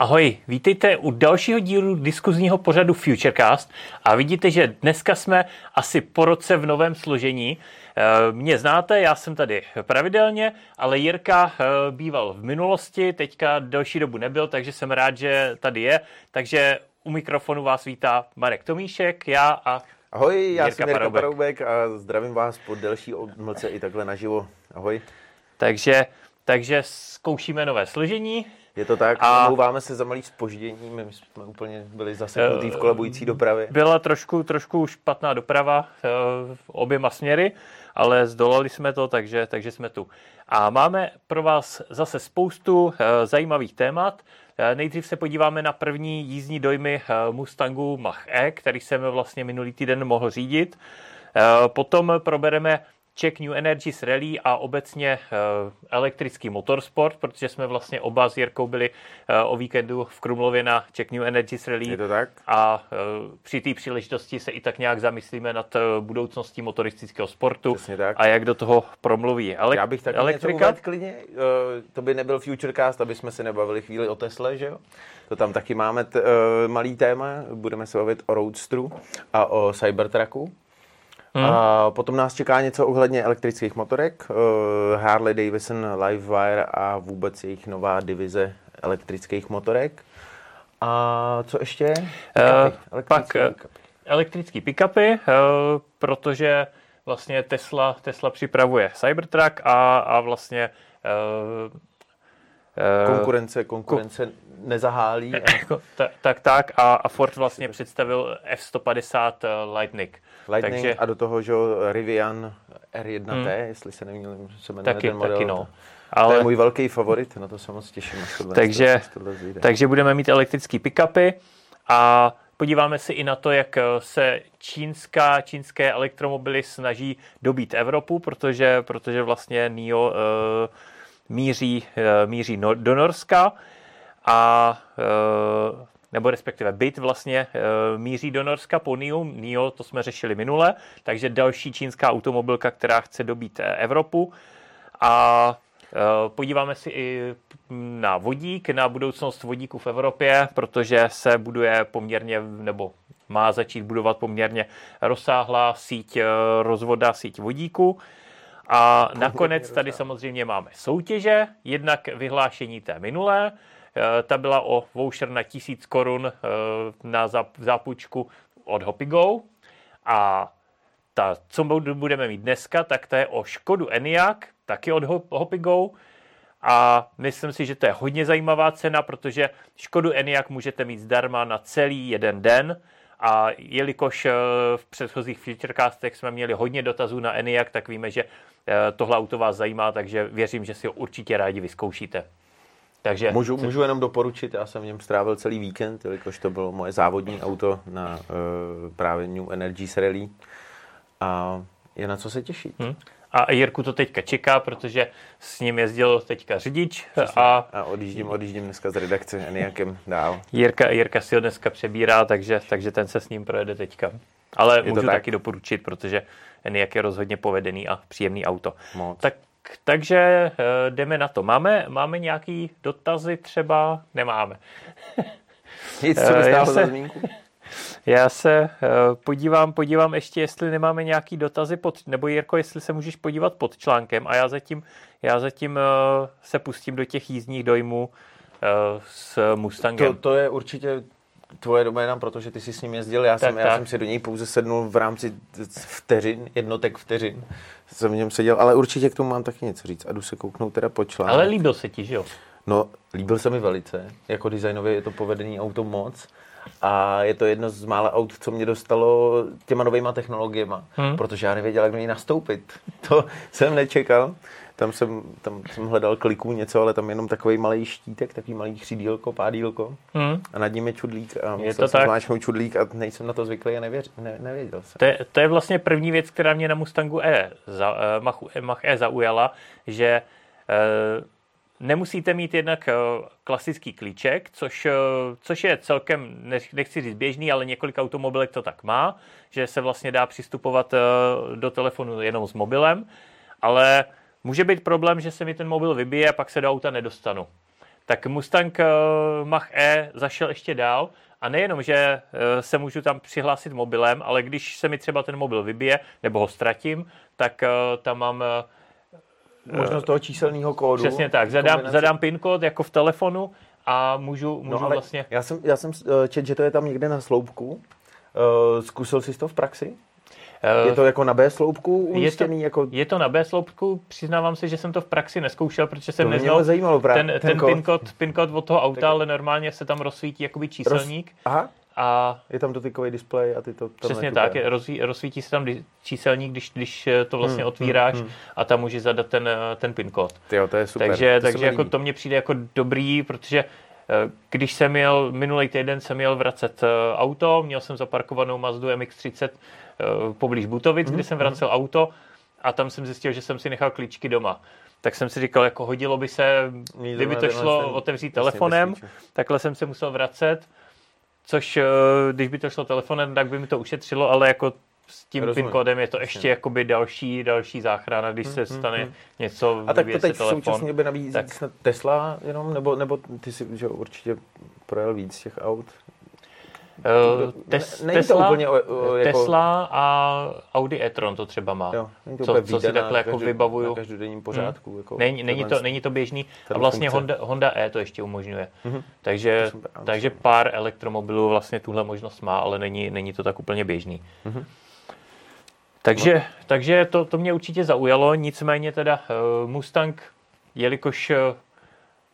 Ahoj, vítejte u dalšího dílu diskuzního pořadu Futurecast a vidíte, že dneska jsme asi po roce v novém složení. Eh, mě znáte, já jsem tady pravidelně, ale Jirka eh, býval v minulosti, teďka další dobu nebyl, takže jsem rád, že tady je. Takže u mikrofonu vás vítá Marek Tomíšek, já a Ahoj, já Jirka jsem Jirka Paroubek. Paroubek a zdravím vás po delší odmlce i takhle naživo. Ahoj. Takže, takže zkoušíme nové složení. Je to tak, A- omlouváme se za malý spoždění, my jsme úplně byli zaseknutí v kolabující dopravě. Byla trošku, trošku špatná doprava eh, oběma směry, ale zdolali jsme to, takže, takže jsme tu. A máme pro vás zase spoustu eh, zajímavých témat. Eh, Nejdřív se podíváme na první jízdní dojmy eh, Mustangu Mach-E, který jsem vlastně minulý týden mohl řídit. Eh, Potom probereme Czech New Energies Rally a obecně eh, elektrický motorsport, protože jsme vlastně oba s Jirkou byli eh, o víkendu v Krumlově na Czech New Energies Rally Je to tak? a e, při té příležitosti se i tak nějak zamyslíme nad budoucností motoristického sportu a jak do toho promluví Ele- Já bych taky elektrika. něco klidně. Eh, To by nebyl Futurecast, aby jsme se nebavili chvíli o Tesle, že jo? To tam taky máme t- eh, malý téma. Budeme se bavit o Roadstru a o Cybertrucku. Hmm. A potom nás čeká něco ohledně elektrických motorek, eh, Harley Davidson Livewire a vůbec jejich nová divize elektrických motorek. A co ještě? Pick-upy, pak elektrické eh, pick-upy. elektrický pick-upy, e, protože vlastně Tesla, Tesla připravuje Cybertruck a, a vlastně e, Konkurence, konkurence nezahálí. A Jako, ta- tak, tak. A, a Ford vlastně představil F-150 eh, Lightning. Lightning Takže- a do toho, že Rivian R1T, jestli se nemýlím, se jmenuje Taky, ten model. taky no. To je Ale, můj velký favorit, na to se moc těším. tohle- Takže- tohle takže budeme mít elektrický pick-upy a podíváme se i na to, jak eh, se čínská, čínské elektromobily snaží dobít Evropu, protože, protože vlastně NIO uh, míří, uh, míří no, do Norska a uh, nebo respektive byt vlastně uh, míří do Norska po NIO. NIO to jsme řešili minule, takže další čínská automobilka, která chce dobít eh, Evropu. A eh, podíváme si i na vodík, na budoucnost vodíku v Evropě, protože se buduje poměrně, nebo má začít budovat poměrně rozsáhlá síť eh, rozvoda, síť vodíku. A nakonec tady samozřejmě máme soutěže, jednak vyhlášení té minulé, eh, ta byla o voucher na 1000 korun eh, na záp- zápůjčku od Hopigo a ta, co budeme mít dneska, tak to je o Škodu Enyaq, taky od Hop- Hopigo. A myslím si, že to je hodně zajímavá cena, protože Škodu Enyaq můžete mít zdarma na celý jeden den. A jelikož eh, v předchozích Futurecastech jsme měli hodně dotazů na Enyaq, tak víme, že eh, tohle auto vás zajímá, takže věřím, že si ho určitě rádi vyzkoušíte. Takže Můžu, můžu jenom doporučit, já jsem v něm strávil celý víkend, jelikož to bylo moje závodní auto na uh, právě New Energies Rally. A je na co se těšit. Hm. A Jirku to teďka čeká, protože s ním jezdil teďka řidič a A odjíždím, odjíždím dneska z redakce nějakým dál. Jirka, Jirka si ho dneska přebírá, takže, takže ten se s ním projede teďka. Ale to můžu tak. taky doporučit, protože Enyaq je rozhodně povedený a příjemný auto. Moc. Tak, takže eh, jdeme na to. Máme, máme nějaký dotazy třeba? Nemáme. Nic, co Eh, by já stálo se-? Já se eh, podívám, podívám ještě, jestli nemáme nějaký dotazy pod, nebo Jirko, jestli se můžeš podívat pod článkem a já zatím, já zatím eh, se pustím do těch jízdních dojmů eh, s Mustangem. To, to je určitě tvoje doména, protože ty jsi s ním jezdil, já, Tak, jsem, já tak. jsem si do něj pouze sednul v rámci vteřin, jednotek vteřin, jsem v něm seděl, ale určitě k tomu mám taky něco říct a jdu se kouknout teda po článek. Ale líbil se ti, že jo? No, líbil se mi velice, jako designově je to povedený auto moc a je to jedno z mála aut, co mě dostalo těma novýma technologiemi, Hmm. protože já nevěděl, jak do něj nastoupit. To jsem nečekal. Tam jsem, tam jsem hledal kliků něco, ale tam jenom takový malý štítek, takový malý křídílko, pádílko Hm. a nad ním je čudlík a to myslel jsem čudlík a nejsem na to zvyklý a nevěř, ne, nevěděl jsem. To je, to je vlastně první věc, která mě na Mustangu E, za, eh, Machu, Mach E zaujala, že eh, nemusíte mít jednak eh, klasický klíček, což, eh, což je celkem, nech- nechci říct běžný, ale několik automobilek to tak má, že se vlastně dá přistupovat eh, do telefonu jenom s mobilem, ale může být problém, že se mi ten mobil vybije a pak se do auta nedostanu. tak Mustang Mach-E zašel ještě dál a nejenom, že se můžu tam přihlásit mobilem, ale když se mi třeba ten mobil vybije nebo ho ztratím, tak tam mám možnost toho číselného kódu. Přesně tak, zadám, zadám PIN kód jako v telefonu a můžu, můžu no, vlastně... Já jsem, já jsem čet, že to je tam někde na sloupku. Zkusil jsi to v praxi? Je to jako na B sloupku umístěný? Je to, jako... je to na B sloupku, přiznávám se, že jsem to v praxi neskoušel, protože jsem to neznal zajímalo právě, ten, ten, ten PIN, kód, PIN kód od toho auta, tak... ale normálně se tam rozsvítí jakoby číselník. Roz... Aha. A je tam dotykový displej a ty to tam Přesně tak, je, rozví, rozsvítí se tam číselník, když, když to vlastně hmm, otvíráš hmm, hmm. a tam můžeš zadat ten, ten PIN kód. Tyjo, to je super. Takže, to takže jako to mně přijde jako dobrý, protože eh, když jsem měl, minulý týden jsem měl vracet eh, auto, měl jsem zaparkovanou Mazdu MX-30 Eh, poblíž Butovic, mm-hmm. kdy jsem vracel auto a tam jsem zjistil, že jsem si nechal klíčky doma. Tak jsem si říkal, jako hodilo by se, Mít kdyby to šlo ten, otevřít telefonem, takhle jsem se musel vracet, což eh, když by to šlo telefonem, tak by mi to ušetřilo, ale jako s tím Rozumím. PIN kódem je to ještě jakoby další, další záchrana, když se hmm, stane hmm, něco, A tak to teď telefon, současně by nabízí tak... Tesla jenom, nebo, nebo ty si že určitě projel víc těch aut, Uh, tes, ne, Tesla, to úplně, uh, jako... Tesla a Audi e-tron to třeba má. Jo, to co, co si takhle jako vybavuju. Na každodenním pořádku. Hmm. Jako není, není, to, není to běžný. A vlastně Honda, Honda E to ještě umožňuje. Mm-hmm. Takže, takže pár elektromobilů vlastně tuhle možnost má, ale není, není to tak úplně běžný. Mm-hmm. Takže, no. takže to, to mě určitě zaujalo, nicméně teda uh, Mustang, jelikož uh,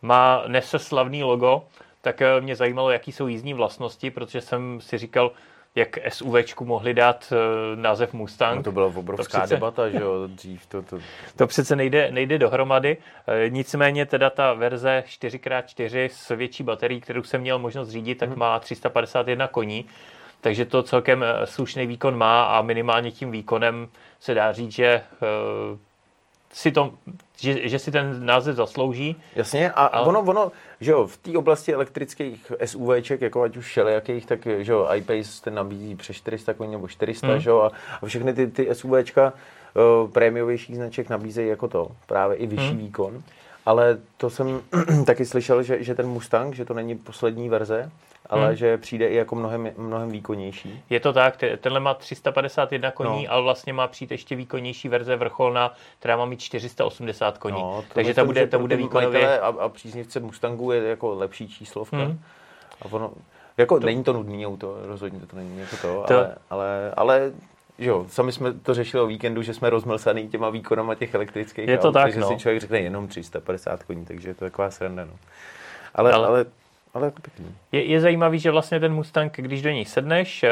má nese slavný logo, tak eh, mě zajímalo, jaký jsou jízdní vlastnosti, protože jsem si říkal, jak SUVčku mohli dát uh, název Mustang. No to byla obrovská to přece, debata, že jo, dřív to... To, to přece nejde, nejde dohromady. E, nicméně teda ta verze 4x4 s větší baterií, kterou jsem měl možnost řídit, tak hmm. má 351 koní. Takže to celkem slušný výkon má a minimálně tím výkonem se dá říct, že si to, že, že si ten název zaslouží. Jasně, a ale... ono, ono, že jo, v té oblasti elektrických SUVček, jako ať už všelijakých, tak že jo, iPace ten nabízí přes 400 koní nebo 400, hmm. že jo, a, a všechny ty, ty SUVčka uh, prémiovějších značek nabízejí jako to, právě i vyšší hmm. výkon. Ale to jsem taky slyšel, že, že ten Mustang, že to není poslední verze, ale hmm. že přijde i jako mnohem, mnohem výkonnější. Je to tak, tenhle má 351 koní, no. ale vlastně má přijít ještě výkonnější verze vrcholná, která má mít 480 koní. No, Takže ta bude, ta bude výkonově... A, a příznivce Mustangu je jako lepší číslovka. Hmm. A ono, jako to... není to nudný auto, rozhodně to není jako to, to... ale, ale, ale že jo, sami jsme to řešili o víkendu, že jsme rozmlsaný těma výkonama těch elektrických je to aut, tak, takže no. si člověk řekne jenom 350 koní, takže je to taková sranda. No. Ale, ale, ale ale jako pěkný. Je, je zajímavý, že vlastně ten Mustang, když do něj sedneš, uh,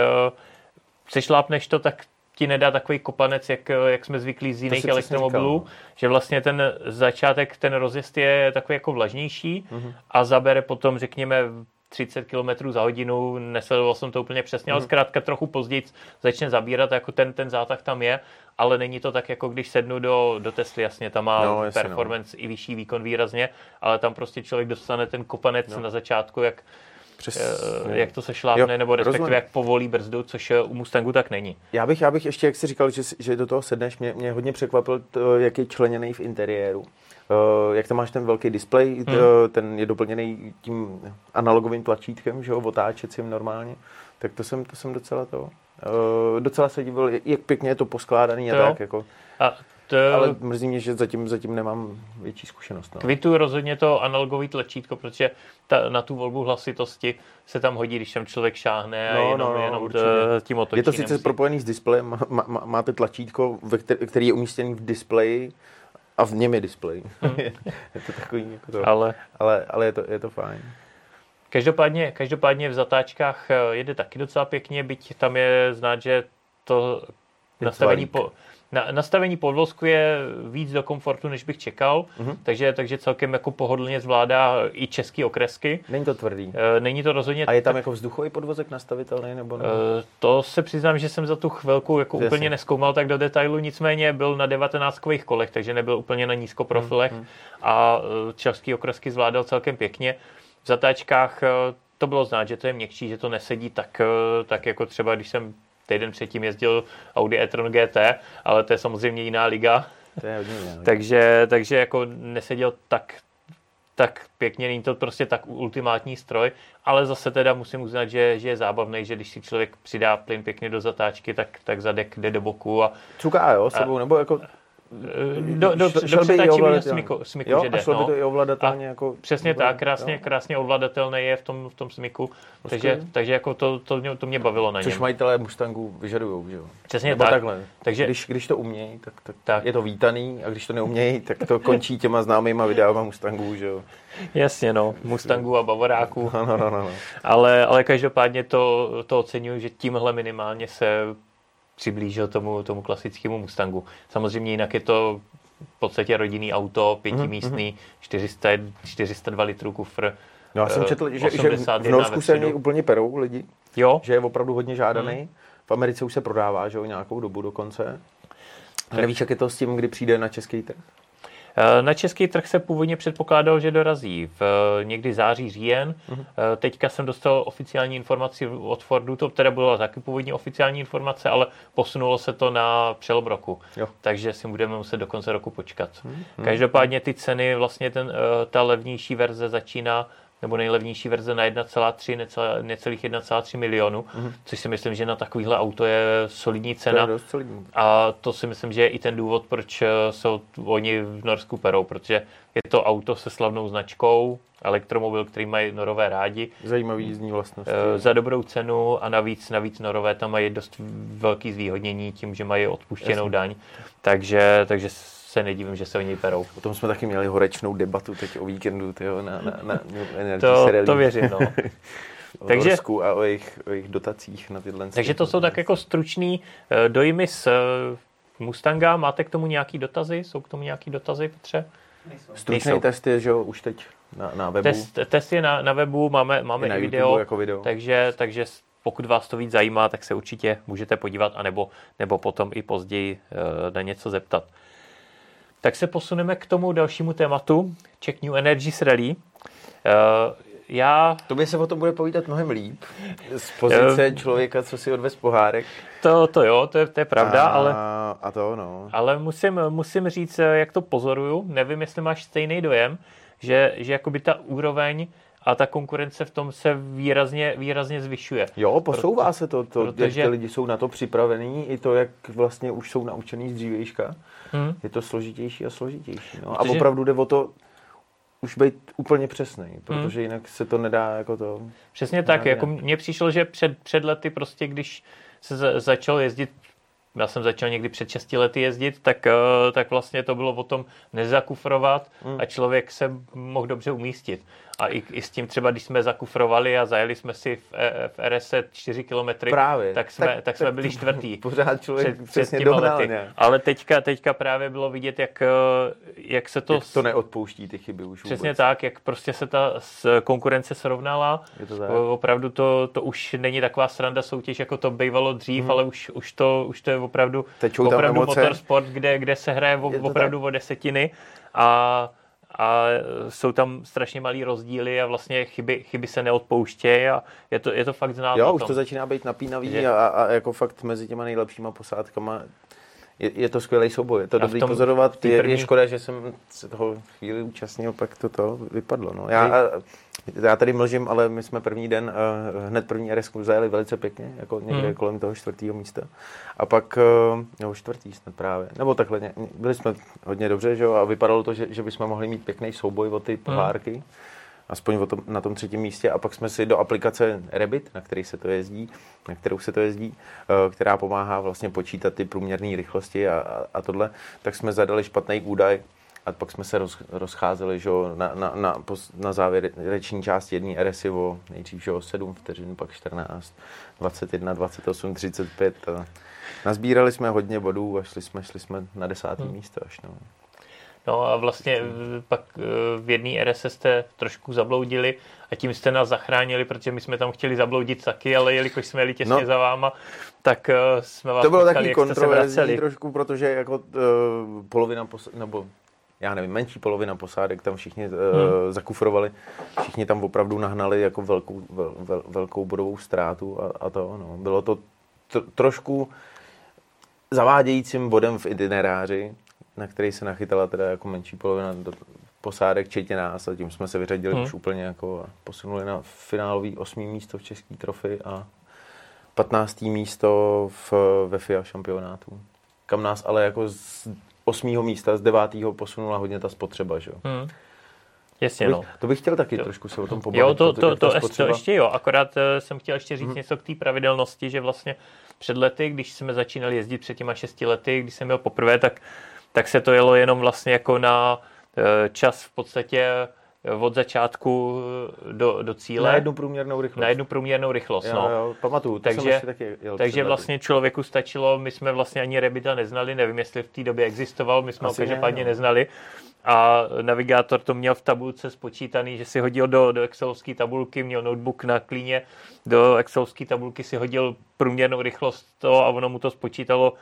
přešlápneš to, tak ti nedá takový kopanec, jak, jak jsme zvyklí z jiných elektromobilů, no. že vlastně ten začátek, ten rozjezd je takový jako vlažnější mm-hmm. a zabere potom, řekněme, 30 km za hodinu, nesledoval jsem to úplně přesně, mm. ale mhm. zkrátka trochu později začne zabírat, jako ten, ten zátah tam je, ale není to tak, jako když sednu do, do Tesly, jasně, tam má no, jasně, no. performance no. i vyšší výkon výrazně, ale tam prostě člověk dostane ten kopanec no. na začátku, jak, Přes, eh, jak to se šlápne, jo, nebo respektive rozumím. jak povolí brzdu, což eh, u Mustangu tak není. Já bych, já bych ještě, jak jsi říkal, že, že do toho sedneš, mě, mě hodně překvapil, to, jak je členěný v interiéru. Uh, jak tam máš ten velký displej, hmm. ten je doplněný tím analogovým tlačítkem, že ho, otáčecím normálně, tak to jsem, to jsem docela to, uh, docela se divil, jak pěkně je to poskládaný to a tak, jako. A to... Ale mrzí mě, že zatím, zatím nemám větší zkušenost. No. Kvitu rozhodně to analogový tlačítko, protože ta, na tu volbu hlasitosti se tam hodí, když tam člověk šáhne a no, jenom, no, no, jenom tím otočí. Je to sice nemusí... propojený s displejem, má, má, máte tlačítko, který je umístěný v displeji, a v něm je displej. Hmm. je to takový jako to. Ale, ale, ale je, to, je to fajn. Každopádně, každopádně v zatáčkách eh, jede taky docela pěkně, byť tam je znát, že to je nastavení, po, na, nastavení podvozku je víc do komfortu, než bych čekal, mm-hmm. takže, takže celkem jako pohodlně zvládá i český okresky. Není to tvrdý. E, není to rozhodně... A je tam jako vzduchový podvozek nastavitelný? nebo ne? E, to se přiznám, že jsem za tu chvilku jako Jasně. úplně neskoumal tak do detailu, nicméně byl na 19 kolech, takže nebyl úplně na nízkoprofilech mm-hmm. a e, český okresky zvládal celkem pěkně. V zatáčkách to bylo znát, že to je měkčí, že to nesedí tak, tak jako třeba, když jsem týden předtím jezdil Audi e-tron GT, ale to je samozřejmě jiná liga. To je hodně jiná takže, takže jako neseděl tak tak pěkně není to prostě tak ultimátní stroj, ale zase teda musím uznat, že, že je zábavný, že když si člověk přidá plyn pěkně do zatáčky, tak, tak zadek jde do boku a... Cuká, jo, sebou, a, nebo jako do, do, do přetáčivého smyku, smyku jo, že jde. A šlo no. by to i ovladatelně jako... Přesně tak, krásně, jo. krásně ovladatelný je v tom, v tom smyku, takže, takže jako to, to, mě, to mě bavilo na Což něm. majitelé Mustangu vyžadují, že jo? Přesně Nebo tak. takhle. Takže, když, když to umějí, tak, tak, tak, je to vítaný a když to neumějí, tak to končí těma známýma videama Mustangů, že jo? Jasně, no, Mustangů a Bavoráků. No, no, no, no. Ale, ale každopádně to, to oceňuji, že tímhle minimálně se přiblížil tomu, tomu klasickému Mustangu. Samozřejmě jinak je to v podstatě rodinný auto, pětimístný, mm-hmm. 400, 402 litrů kufr. No já jsem četl, že, že v Norsku se něj úplně perou lidi, jo? že je opravdu hodně žádaný. Mm. V Americe už se prodává, že jo, nějakou dobu dokonce. A nevíš, jak je to s tím, kdy přijde na český trh? Na český trh se původně předpokládal, že dorazí v někdy září, říjen. Uh-huh. Teďka jsem dostal oficiální informaci od Fordu, to teda byla taky původní oficiální informace, ale posunulo se to na přelom roku. Jo. Takže si budeme muset do konce roku počkat. Uh-huh. Každopádně ty ceny, vlastně ten, ta levnější verze začíná nebo nejlevnější verze na 1,3, necelých 1,3 milionu, mm-hmm. což si myslím, že na takovýhle auto je solidní cena. To je solidní. A to si myslím, že je i ten důvod, proč se oni v Norsku perou, protože je to auto se slavnou značkou, elektromobil, který mají norové rádi. Zajímavý jízdní vlastnosti. Za dobrou cenu a navíc, navíc norové tam mají dost velký zvýhodnění tím, že mají odpuštěnou Jasně. daň. Takže, takže se nedivím, že se o něj perou. O tom jsme taky měli horečnou debatu teď o víkendu tyjo, na, na, na Energy to, to věřím, no. o takže, Norsku a o jejich, o jejich dotacích na tyhle. Takže to jsou tak jako stručný dojmy z Mustanga. Máte k tomu nějaký dotazy? Jsou k tomu nějaký dotazy, Petře? Stručný test je, že už teď na, na webu. Test, test je na, na webu, máme, máme na i video, jako video. Takže, takže pokud vás to víc zajímá, tak se určitě můžete podívat, anebo, nebo potom i později uh, na něco zeptat. Tak se posuneme k tomu dalšímu tématu, Czech New Energies Rally. Uh, já... To by se o tom bude povídat mnohem líp. Z pozice uh, člověka, co si odvez pohárek. To, to jo, to je, to je pravda, a, ale... A to no. Ale musím, musím říct, jak to pozoruju. Nevím, jestli máš stejný dojem, že, že jakoby ta úroveň a ta konkurence v tom se výrazně, výrazně zvyšuje. Jo, posouvá Proto, se to, to protože... jak ty lidi jsou na to připravení, i to, jak vlastně už jsou naučený z dřívejška. Hmm. Je to složitější a složitější. No. Protože... A opravdu jde o to už být úplně přesný, protože hmm. jinak se to nedá jako to... Přesně tak, jako mně přišlo, že před, před lety prostě, když se za, začal jezdit já jsem začal někdy před 6 lety jezdit, tak, eh, tak vlastně to bylo o tom nezakufrovat hmm. a člověk se mohl dobře umístit. A i, i s tím třeba, když jsme zakufrovali a zajeli jsme si v, e, v RS 4 km, právě. tak jsme, tak, tak jsme byli čtvrtý. Pořád člověk před, přesně před dohnal lety. Ale teďka, teďka právě bylo vidět, jak, eh, jak se to... Jak to neodpouští ty chyby už Přesně vůbec. tak, jak prostě se ta konkurence srovnala. Je to tak. Opravdu to, to už není taková sranda soutěž, jako to bývalo dřív, hmm. ale už, už, to, už to je opravdu, Tečou opravdu motorsport, kde, kde se hraje o, opravdu tak. o desetiny. A a jsou tam strašně malý rozdíly a vlastně chyby, chyby se neodpouštějí a je to, je to fakt znát. Jo, už to začíná být napínavý že... a, a, jako fakt mezi těma nejlepšíma posádkama je, je to skvělý souboj, je to dobrý tom, pozorovat. Je, první... je škoda, že jsem se toho chvíli účastnil, pak to, to vypadlo. No. Já, a, já tady mlžím, ale my jsme první den, uh, hned první RS zajeli velice pěkně, jako někde hmm. kolem toho čtvrtého místa. A pak, uh, nebo čtvrtý snad právě, nebo takhle, ně, byli jsme hodně dobře, že jo, a vypadalo to, že, že bychom mohli mít pěkný souboj o ty pohárky. Hmm aspoň o tom, na tom třetím místě a pak jsme si do aplikace Rebit, na který se to jezdí, na kterou se to jezdí, eh, která pomáhá vlastně počítat ty průměrné rychlosti a, a, a tohle, tak jsme zadali špatný údaj a pak jsme se roz, rozcházeli že, na, na, na, na závěreční část jedné RSI o nejdřív že, 7 vteřin, pak 14, 21, 28, 35. A nazbírali jsme hodně bodů a šli jsme, šli jsme na desátý hmm. místo až. No. No a vlastně pak eh, v jedné RS jste trošku zabloudili a tím jste nás zachránili, protože my jsme tam chtěli zabloudit taky, ale jelikož jsme jeli těsně no, za váma, tak eh, jsme vás To bylo taky kontroverzní trošku, protože jako uh, polovina, pos- nebo já nevím, menší polovina posádek tam všichni uh, hmm. zakufrovali, všichni tam opravdu nahnali jako velkou, vel, vel, velkou bodovou ztrátu a, a to, no. Bylo to trošku zavádějícím bodem v itineráři, na který se nachytala teda jako menší polovina do, posádek, včetně nás, a tím jsme se vyřadili Hmm. už úplně jako a posunuli na finálový osmý místo v české trofy a 15. místo v, ve FIA šampionátu. Kam nás ale jako z osmého místa, z devátého posunula hodně ta spotřeba, že jo. Hmm. Jasně, To no. bych, to bych chtěl taky trošku se o tom pobavit. Jo, to, to, to, to, spotřeba- ještě jo, akorát eh, jsem chtěl ještě říct Mhm. něco k té pravidelnosti, že vlastně před lety, když jsme začínali jezdit před těma šesti lety, když jsem měl poprvé, tak, tak se to jelo jenom vlastně jako na eh, čas v podstatě eh, od začátku eh, do, do cíle. Na jednu průměrnou rychlost. na jednu průměrnou rychlost. jo, no. jo, pamatuju, to Takže- jsem taky jel Takže vlastně člověku stačilo, my jsme vlastně ani Rebita neznali, nevím, jestli v té době existoval, my jsme ho Asi ne, každopádně no. neznali. A navigátor to měl v tabulce spočítaný, že si hodil do, do Excelovské tabulky, měl notebook na klíně, do Excelovské tabulky si hodil průměrnou rychlost to a ono mu to spočítalo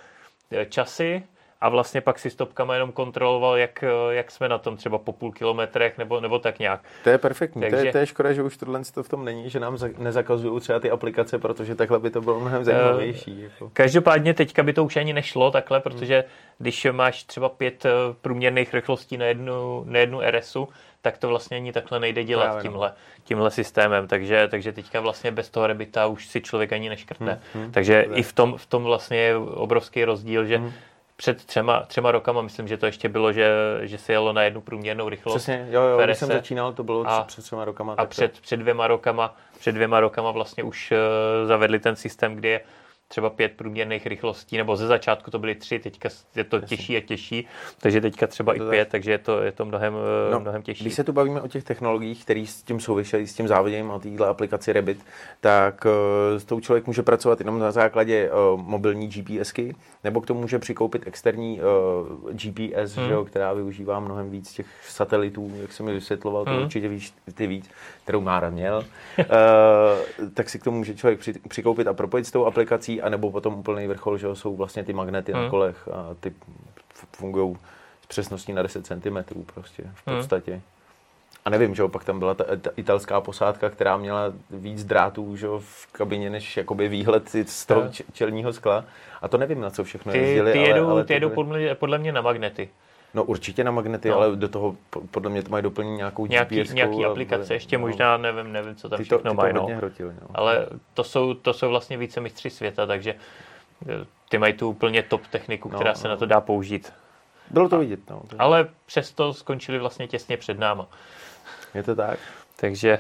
časy a vlastně pak si stopkama jenom kontroloval, jak, eh, jak jsme na tom třeba po půl kilometrech nebo, nebo tak nějak. To je perfektní. To, je, Takže- to je škoda, že už tohle to v tom není, že nám za, nezakazují třeba ty aplikace, protože takhle by to bylo mnohem zajímavější. Jako. Každopádně teďka by to už ani nešlo takhle, protože když máš třeba pět eh, průměrných rychlostí na jednu, na jednu RSu, tak to vlastně ani takhle nejde dělat Právě, no. tímhle, tímhle systémem. Takže, takže teďka vlastně bez toho rebita už si člověk ani neškrtne. Hmm, hmm, takže je. i v tom, v tom vlastně je obrovský rozdíl, že Hmm. Před třema, třema rokama, myslím, že to ještě bylo, že, že se jelo na jednu průměrnou rychlost. Přesně, jo, jo, když jsem začínal, to bylo A- před třema rokama. A to- před, před, dvěma rokama, před dvěma rokama vlastně už uh, zavedli ten systém, kdy je třeba pět průměrných rychlostí, nebo ze začátku to byly tři, teďka je to těžší a těžší, takže teďka třeba to i pět, takže je to, je to mnohem, no, No, mnohem těžší. Když se tu bavíme o těch technologiích, které s tím souvisejí, s tím závoděním a téhle aplikaci Rebit, tak uh, s tou člověk může pracovat jenom na základě uh, mobilní GPSky, nebo k tomu může přikoupit externí GPS, Hmm. že jo, která využívá mnohem víc těch satelitů, jak jsem mi vysvětloval, to Hmm. určitě víš ty víc, kterou Mára měl. uh, tak si k tomu může člověk při, přikoupit a propojit s tou aplikací, anebo potom úplný vrchol, že jsou vlastně ty magnety Hmm. na kolech a ty fungují s přesností na 10 cm prostě v Hmm. podstatě. A nevím, že jo, pak tam byla ta, ta italská posádka, která měla víc drátů že jo, v kabině, než jakoby výhled z toho čelního skla. A to nevím, na co všechno ty, jezdili, ty ale, jedou, ale ty to jedou podle mě na magnety. No určitě na magnety, No. no. ale do toho po- podle mě to mají doplnění nějakou Nějaký, GPS. nějaký aplikace, ještě možná, nevím, nevím, co tam ty to, všechno ty to mají. No. hodně hrotili, no. Ale to jsou, to jsou vlastně více mistři světa, takže eh, ty mají tu úplně top techniku, No, která se no. na to dá použít. Bylo to vidět, no. Ale přesto skončili vlastně těsně před náma. Je to tak? Takže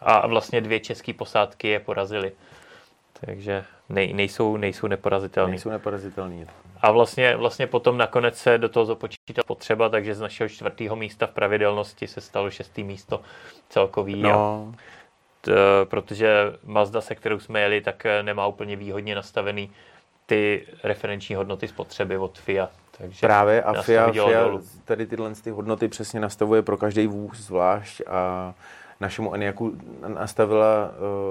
a vlastně dvě české posádky je porazily. Takže nej, nejsou, nejsou neporazitelní. Nejsou neporazitelný. A vlastně, vlastně potom nakonec se do toho započítala potřeba, takže z našeho čtvrtého místa v pravidelnosti se stalo šestý místo celkový. A No, t, protože Mazda, se kterou jsme jeli, tak nemá úplně výhodně nastavený ty referenční hodnoty spotřeby od FIA. Takže právě a FIA, FIA dolů. tady tyhle ty hodnoty přesně nastavuje pro každý vůz zvlášť a našemu Eniaku nastavila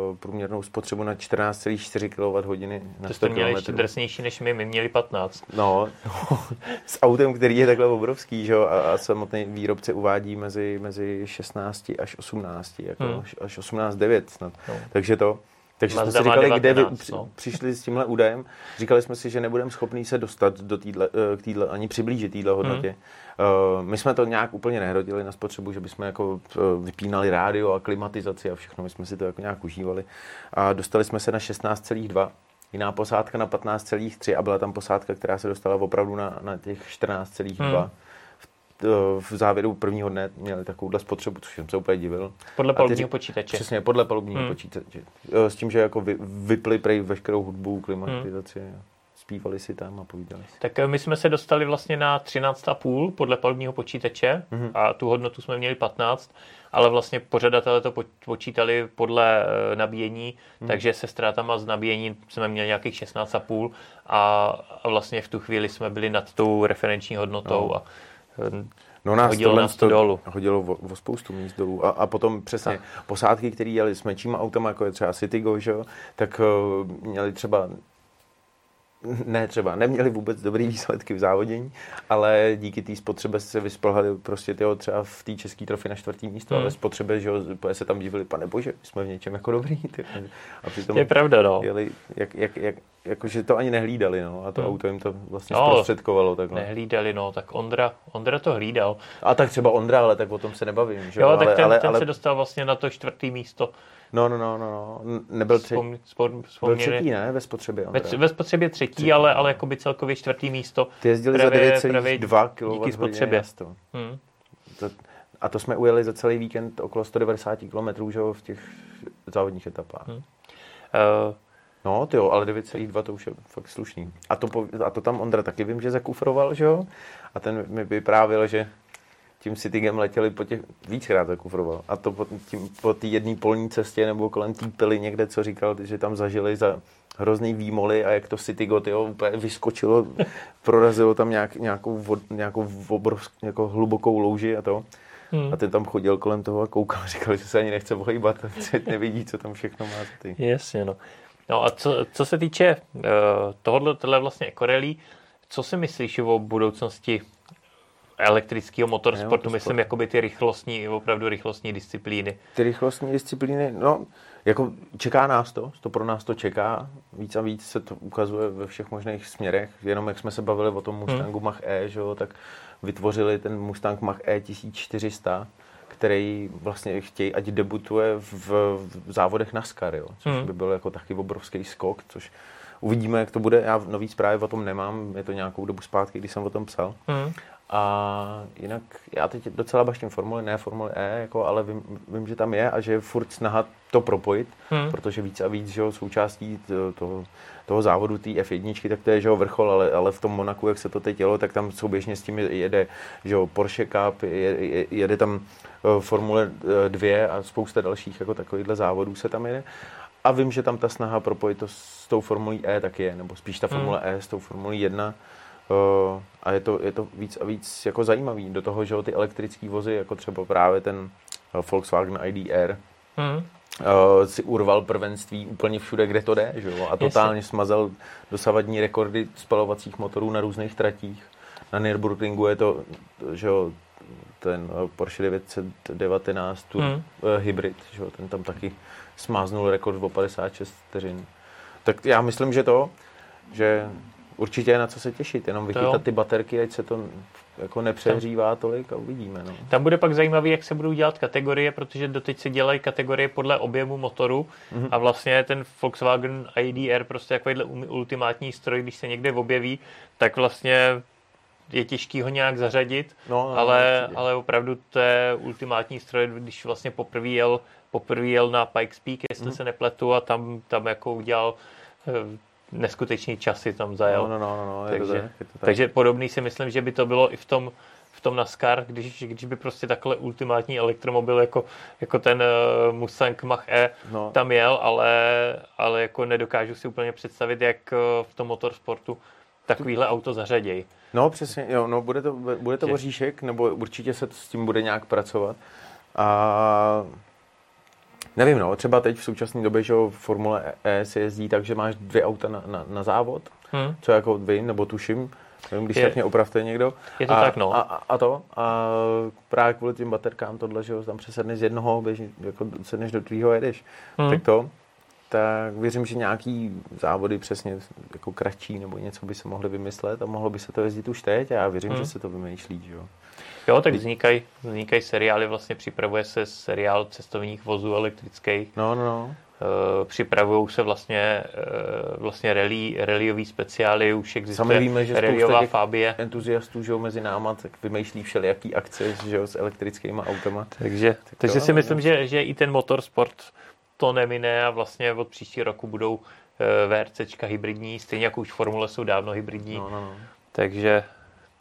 uh, průměrnou spotřebu na 14,4 kWh na to 100 jste měli ještě km. drsnější než my, my měli 15. No, s autem, který je takhle obrovský, že jo, a, a samotný výrobce uvádí mezi, mezi 16 až 18, jako hmm. až 18,9 snad. No. Takže to. Takže jsme Mazda si má říkali, kde vy 19, no. přišli s tímhle údajem. Říkali jsme si, že nebudeme schopní se dostat do týdle, eh, k týdle, ani přiblížit týdle hodnotě. Hmm. My jsme to nějak úplně nehrotili na spotřebu, že bychom jako eh, vypínali rádio a klimatizaci a všechno. My jsme si to jako nějak užívali. A dostali jsme se na 16,2 jiná posádka na 15,3 a byla tam posádka, která se dostala opravdu na, na těch 14,2. Hmm. Hmm. V, závěru prvního dne měli takovouhle spotřebu, což jsem se úplně divil. Podle ty palubního ři- počítače. Přesně, podle palubního Hmm. počítače. Eh, S tím, že jako vy, vypli prej veškerou hudbu, klimatizaci, hmm. zpívali si tam a povídali si. Tak eh, my jsme se dostali vlastně na 13,5 podle palubního počítače Mhm. a tu hodnotu jsme měli 15, ale vlastně pořadatelé to po- počítali podle eh, nabíjení, Mhm. takže se ztrátama z nabíjení jsme měli nějakých 16,5 a, a vlastně v tu chvíli jsme byli nad tou referenční hodnotou No. a eh, No nás Hodilo tohle nás to dolů. Hodilo o, o spoustu míst dolů. A, a potom přesně Tak. posádky, které jeli s menšíma autama, jako je třeba Citygo, že jo, tak uh, měli třeba ne třeba, neměli vůbec dobrý výsledky v závodění, ale díky té spotřebe se vyspolhali prostě tyho třeba v té české trofy na čtvrtý místo, Hmm. ale spotřebe, že jo, se tam divili, pane bože, jsme v něčem jako dobrý. Ty. A přitom je pravda, no. jeli jak, jak, jak, jakože to ani nehlídali, no, a to Hmm. auto jim to vlastně No, zprostředkovalo takhle. Nehlídali, no, tak Ondra, Ondra to hlídal. A tak třeba Ondra, ale tak o tom se nebavím, že Jo, ale, tak ten, ale, ten ale, se dostal vlastně na to čtvrtý místo. No, no, no, no, no, nebyl třetí, Vzpom, vzpom, byl třetí, ne, ve spotřebě, ve, ve spotřebě třetí, Třetí. ale, ale jakoby celkově čtvrtý místo. Ty jezdili za právě 9,2 kWh. díky spotřebě. Hmm. Hm. To, a to jsme ujeli za celý víkend okolo 190 km, že jo, v těch závodních etapách. Hmm. Uh, No, ty jo, ale 9,2 to už je fakt slušný. A to, a to tam Ondra taky vím, že zakufroval, že jo? A ten mi vyprávěl, že tím Citygem letěli po těch, víckrát zakufroval. A to po, tím, po té jedné polní cestě nebo kolem té pily někde, co říkal, že tam zažili za hrozný výmoly a jak to Citygo tyjo, úplně vyskočilo, prorazilo tam nějak, nějakou, vod, nějakou obrovskou, jako hlubokou louži a to. hm. A ten tam chodil kolem toho a koukal, říkal, že se ani nechce ohýbat, že nevidí, co tam všechno má ty. Jasně, no. No a co, co se týče uh, tohohle, tohle vlastně ekorelí, co si myslíš o budoucnosti elektrického motorsportu, motorsport. myslím, jakoby ty rychlostní, opravdu rychlostní disciplíny. Ty rychlostní disciplíny, no, jako čeká nás to, to pro nás to čeká, víc a víc se to ukazuje ve všech možných směrech, jenom jak jsme se bavili o tom Mustangu Mach E, že jo, tak vytvořili ten Mustang Mach E 1400, který vlastně chtějí, ať debutuje v, v závodech NASCAR, jo, což Hmm. by byl jako taky obrovský skok, což uvidíme, jak to bude. Já nový zprávy o tom nemám, je to nějakou dobu zpátky, když jsem o tom psal. Hm. A jinak já teď docela baštím Formuli, ne Formuli E, jako, ale vím, vím, že tam je a že je furt snaha to propojit, Hmm. protože víc a víc že jo, součástí toho, toho závodu té F1, tak to je že jo, vrchol, ale, ale v tom Monaku, jak se to teď jelo, tak tam souběžně s tím jede že jo, Porsche Cup, je, je, jede tam eh, Formule 2 a spousta dalších jako takovýchhle závodů se tam jede. A vím, že tam ta snaha propojit to s tou Formulí E taky je, nebo spíš ta Formule E s tou Formulí 1. Uh, a je to, je to víc a víc jako zajímavý. Do toho, že ty elektrické vozy, jako třeba právě ten eh, Volkswagen IDR, Hm. uh, si urval prvenství úplně všude, kde to jde, že jo? A totálně smazal dosavadní rekordy spalovacích motorů na různých tratích. Na Nürburgringu je to, že jo, ten eh, Porsche 919 Tour Hmm. hmm. hybrid, že jo? ten tam taky smáznul rekord o 56 vteřin. Tak já myslím, že to, že určitě je na co se těšit, jenom jo. vychytat ty baterky, ať se to jako nepřehřívá tolik a uvidíme. No. Tam bude pak zajímavý, jak se budou dělat kategorie, protože doteď se dělají kategorie podle objemu motoru Mhm. a vlastně ten Volkswagen IDR prostě takovýhle um- ultimátní stroj, když se někde objeví, tak vlastně je těžký ho nějak zařadit, No, no, ale, určitě. ale opravdu to je ultimátní stroj, když vlastně poprvé jel, poprvé jel na Pikes Peak, jestli Mhm. se nepletu, a tam, tam jako udělal eh, neskutečný časy tam zajel. No, no, no, no, no je, to Takže- je to tak. Takže podobný si myslím, že by to bylo i v tom, v tom NASCAR, když, když by prostě takhle ultimátní elektromobil jako, jako ten uh, Mustang Mach E no, tam jel, ale, ale jako nedokážu si úplně představit, jak uh, v tom motorsportu takovýhle auto zařaděj. No přesně, jo, no bude to, bude to Že- oříšek, nebo určitě se s tím bude nějak pracovat. A nevím, no, třeba teď v současné době, že v Formule E se jezdí tak, že máš dvě auta na, na, na závod, Hm? co jako vím, nebo tuším, nevím, když Je- tak mě opravte někdo. Je to a, tak, no. A, a, to, a právě kvůli těm baterkám tohle, že tam přesedneš z jednoho, běží, jako sedneš do druhého jedeš. Hm. Tak to, tak věřím, že nějaký závody přesně jako kratší nebo něco by se mohly vymyslet a mohlo by se to jezdit už teď a já věřím, Hmm. že se to vymýšlí, že jo. Jo, tak vznikají, vznikají seriály, vlastně připravuje se seriál cestovních vozů elektrických, No, no, no. uh, připravují se vlastně, uh, vlastně rally, rallyový speciály, už existuje Sami víme, že rallyová Fabie. Entuziastů, že mezi náma, tak vymýšlí všelijaký akce, že jo, s elektrickými autama. Takže, takže to, si no. myslím, že, že i ten motorsport to nemine a vlastně od příští roku budou uh, VRCčka hybridní, stejně jako už formule jsou dávno hybridní. No, no, no. Takže,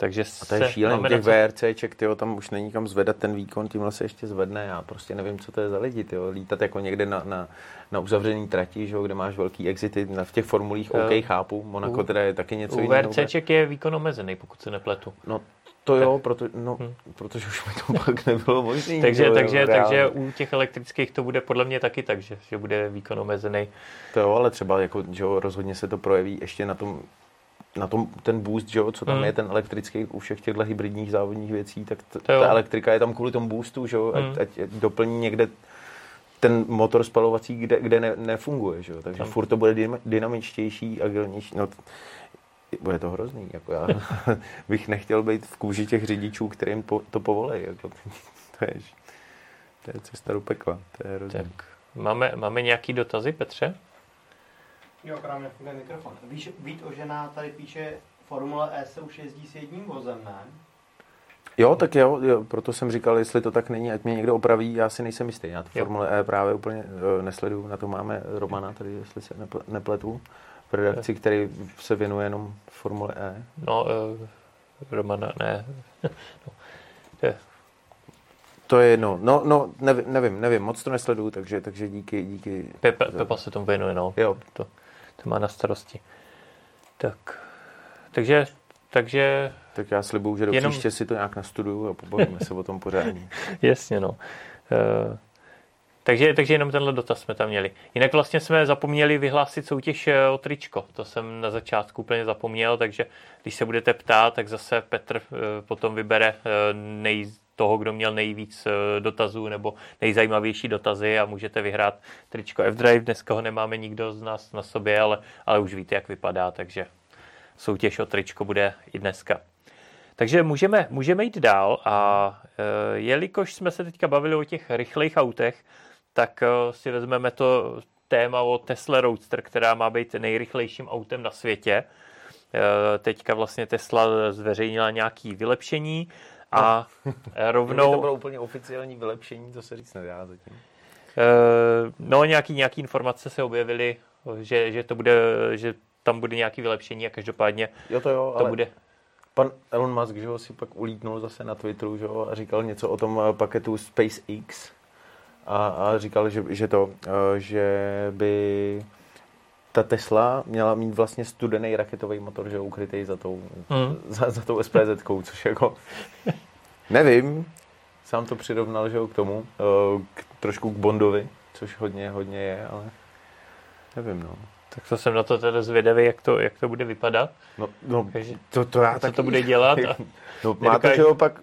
takže A to je šílený, těch VRCček, tyjo, tam už není kam zvedat ten výkon, tímhle se ještě zvedne, já prostě nevím, co to je za lidi, tyjo. lítat jako někde na, na, na uzavřený trati, že jo, kde máš velký exity, na, v těch formulích. OK, chápu, Monaco U- teda je taky něco U jiného. VRCček je výkon omezený, pokud se nepletu. No to jo, proto, no, Hm. protože už mi to pak nebylo možné. Takže, takže, takže u těch elektrických to bude podle mě taky tak, že, že bude výkon omezený. To jo, ale třeba jako, že jo, rozhodně se to projeví ještě na tom, na tom ten boost, že jo, co tam Hmm. je, ten elektrický u všech těchto hybridních závodních věcí, tak t- ta elektrika je tam kvůli tomu boostu, že jo, Hmm. ať, ať, doplní někde ten motor spalovací, kde, kde ne, nefunguje, že jo? takže furt to bude dynamičtější, agilnější. No, bude to hrozný. Jako já bych nechtěl být v kůži těch řidičů, kterým po, to povolej. Jako, to, je, to je cesta do pekla. To je hrozný. Tak, máme, máme nějaký dotazy, Petře? Jo, právě nefunguje mikrofon. Víš, Vít Ožená tady píše, Formule E se už jezdí s jedním vozem, ne? Jo, tak jo, jo, proto jsem říkal, jestli to tak není, ať mě někdo opraví, já si nejsem jistý. Já to Formule E právě úplně uh, nesleduju, na to máme Romana, tady, jestli se nepletu, v redakci, který se věnuje jenom Formule E. No, uh, Romana, ne. no, je. To je jedno. No, no nevím, nevím, nevím, moc to nesleduju, takže, takže díky, díky. Pepa, Pepa se tomu věnuje, no. Jo. To, to má na starosti. Tak, takže takže... Tak já slibuju, že do jenom... příště si to nějak nastuduju a pobavíme se o tom pořádně. Jasně, no. Uh, takže, takže jenom tenhle dotaz jsme tam měli. Jinak vlastně jsme zapomněli vyhlásit soutěž eh, o tričko. To jsem na začátku úplně zapomněl, takže když se budete ptát, tak zase Petr uh, potom vybere nej, toho, kdo měl nejvíc dotazů nebo nejzajímavější dotazy a můžete vyhrát tričko F-Drive. Dneska ho nemáme nikdo z nás na sobě, ale, ale už víte, jak vypadá, takže soutěž o tričko bude i dneska. Takže můžeme, můžeme jít dál a e, jelikož jsme se teďka bavili o těch rychlejch autech, tak e, si vezmeme to téma o Tesla Roadster, která má být nejrychlejším autem na světě. E, teďka vlastně Tesla zveřejnila nějaké vylepšení a no. rovnou... to bylo úplně oficiální vylepšení, to se říct nedá zatím. No, nějaký, nějaký informace se objevily, že, že to bude, že tam bude nějaké vylepšení a každopádně jo, to, jo, to ale... bude pan Elon Musk, že ho, si pak ulítnul zase na Twitteru, že ho, a říkal něco o tom eh, paketu SpaceX a, a říkal, že, že to, eh, že by ta Tesla měla mít vlastně studený raketový motor, že ukrytý za tou, hmm. za, za tou SPZ, což jako nevím, sám to přirovnal, že k tomu, eh, k, trošku k Bondovi, což hodně, hodně je, ale nevím, no. Tak to jsem na to teda zvědavý, jak to, jak to bude vypadat. No, no Takže, to, to já co taky. to bude dělat. A no, máte, že opak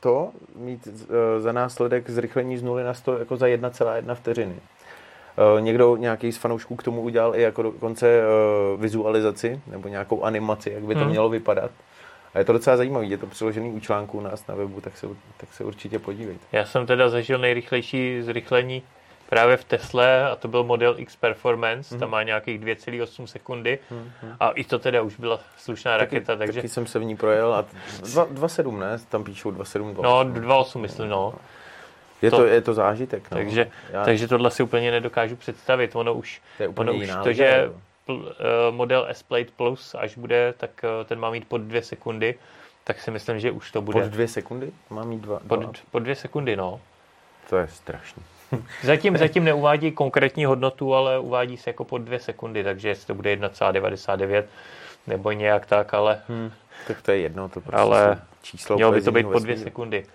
to mít uh, za následek zrychlení z 0 na 100 jako za 1,1 vteřiny. Uh, někdo, nějaký z fanoušků k tomu udělal i jako dokonce uh, vizualizaci nebo nějakou animaci, jak by to hmm. mělo vypadat. A je to docela zajímavé, je to přiložený u článku u nás na webu, tak se, tak se určitě podívejte. Já jsem teda zažil nejrychlejší zrychlení právě v Tesle a to byl model X Performance, mm-hmm. tam má nějakých 2,8 sekundy mm-hmm. a i to teda už byla slušná taky, raketa, takže... Taky jsem se v ní projel a 2,7 ne? Tam píšou 2,7, 2,8. No, 2,8 myslím, no. Je to, to, je to zážitek. No. Takže, Já... takže tohle si úplně nedokážu představit. Ono už to, je ono už to že pl, uh, model S-Plate Plus, až bude, tak uh, ten má mít pod dvě sekundy, tak si myslím, že už to bude. Pod dvě sekundy? Má mít dva, dva. Pod, pod dvě sekundy, no. To je strašný. Zatím, zatím neuvádí konkrétní hodnotu, ale uvádí se jako po dvě sekundy, takže jestli to bude 1,99 nebo nějak tak, ale... Hmm, tak to je jedno, to prostě ale číslo mělo by to být po dvě sekundy.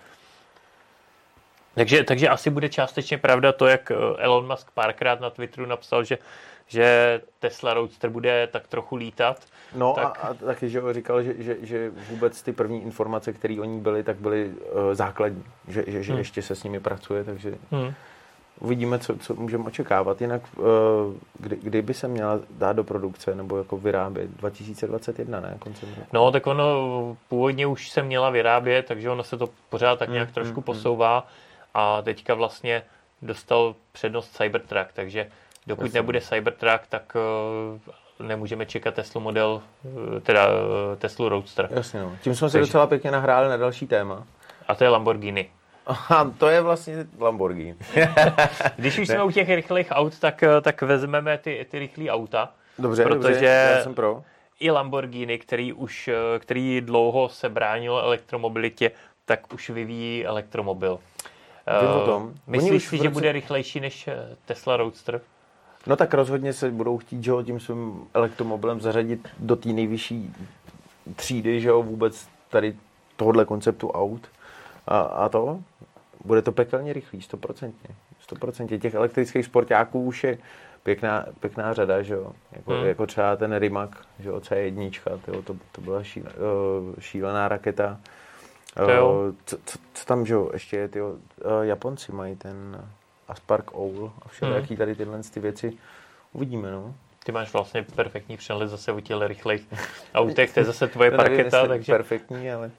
Takže, takže asi bude částečně pravda to, jak eh, Elon Musk párkrát na Twitteru napsal, že, že Tesla Roadster bude tak trochu lítat. No tak... a, a taky, že říkal, že, že, že vůbec ty první informace, které o ní byly, tak byly uh, základní, že, že, že hmm. ještě se s nimi pracuje, takže... Hmm uvidíme, co, co můžeme očekávat. Jinak, eh, kdy, kdy by se měla dát do produkce nebo jako vyrábět? 2021, ne? Koncem roku. No, tak ono původně už se měla vyrábět, takže ono se to pořád tak nějak mm, trošku mm, posouvá a teďka vlastně dostal přednost Cybertruck, takže dokud Jasně. nebude Cybertruck, tak eh, nemůžeme čekat Tesla model, eh, teda Tesla Roadster. Jasně, no. Tím jsme se docela pěkně nahráli na další téma. A to je Lamborghini. Aha, to je vlastně Lamborghini. Když už jsme u těch rychlých aut, tak, tak vezmeme ty, ty rychlé auta. Dobře, protože dobře, já jsem pro. I Lamborghini, který už který dlouho se bránil elektromobilitě, tak už vyvíjí elektromobil. Vím o tom. Myslíš si, roce... že bude rychlejší než eh, Tesla Roadster? No tak rozhodně se budou chtít, že ho, tím svým elektromobilem zařadit do té nejvyšší třídy, že jo, vůbec tady tohohle konceptu aut. A, a to, bude to pekelně rychlý, stoprocentně. Stoprocentně. Těch elektrických sportáků už je pěkná, pěkná řada, že jo. Jako, hmm. jako třeba ten Rimac, že jo, C1, tyjo, to, to byla šíle, šílená raketa. Co, co, co, tam, že jo, ještě je, tyjo, Japonci mají ten a Spark Owl a všelijaký tady tyhle ty věci. Uvidíme, no. Ty máš vlastně perfektní přehled zase u těch rychlejch autech, to je zase tvoje nevím, parketa, takže perfektní, ale...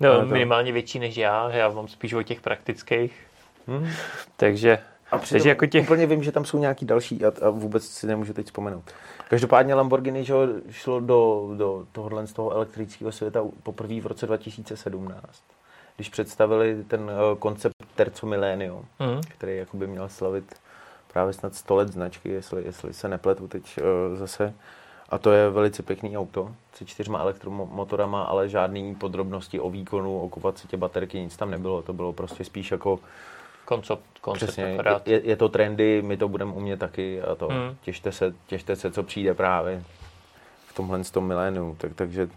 no, ale to- minimálně větší než já, já mám spíš o těch praktických, Hm. takže, A takže přitom jako těch, úplně vím, že tam jsou nějaký další a, a vůbec si nemůžu teď vzpomenout. Každopádně Lamborghini že šlo do, do tohohle z toho elektrického světa poprvé v roce 2017, když představili ten eh, koncept Terzo Millennium, hm, který jakoby měl slavit právě snad 100 let značky, jestli, jestli se nepletu teď uh, zase. A to je velice pěkný auto se čtyřma elektromotorama, ale žádný podrobnosti o výkonu, o kapacitě baterky, nic tam nebylo. To bylo prostě spíš jako koncept, koncept Přesně, je, je to trendy, my to budeme umět taky a to Hmm. těšte, se, těšte se, co přijde právě v tomhle z tom milénu, tak, takže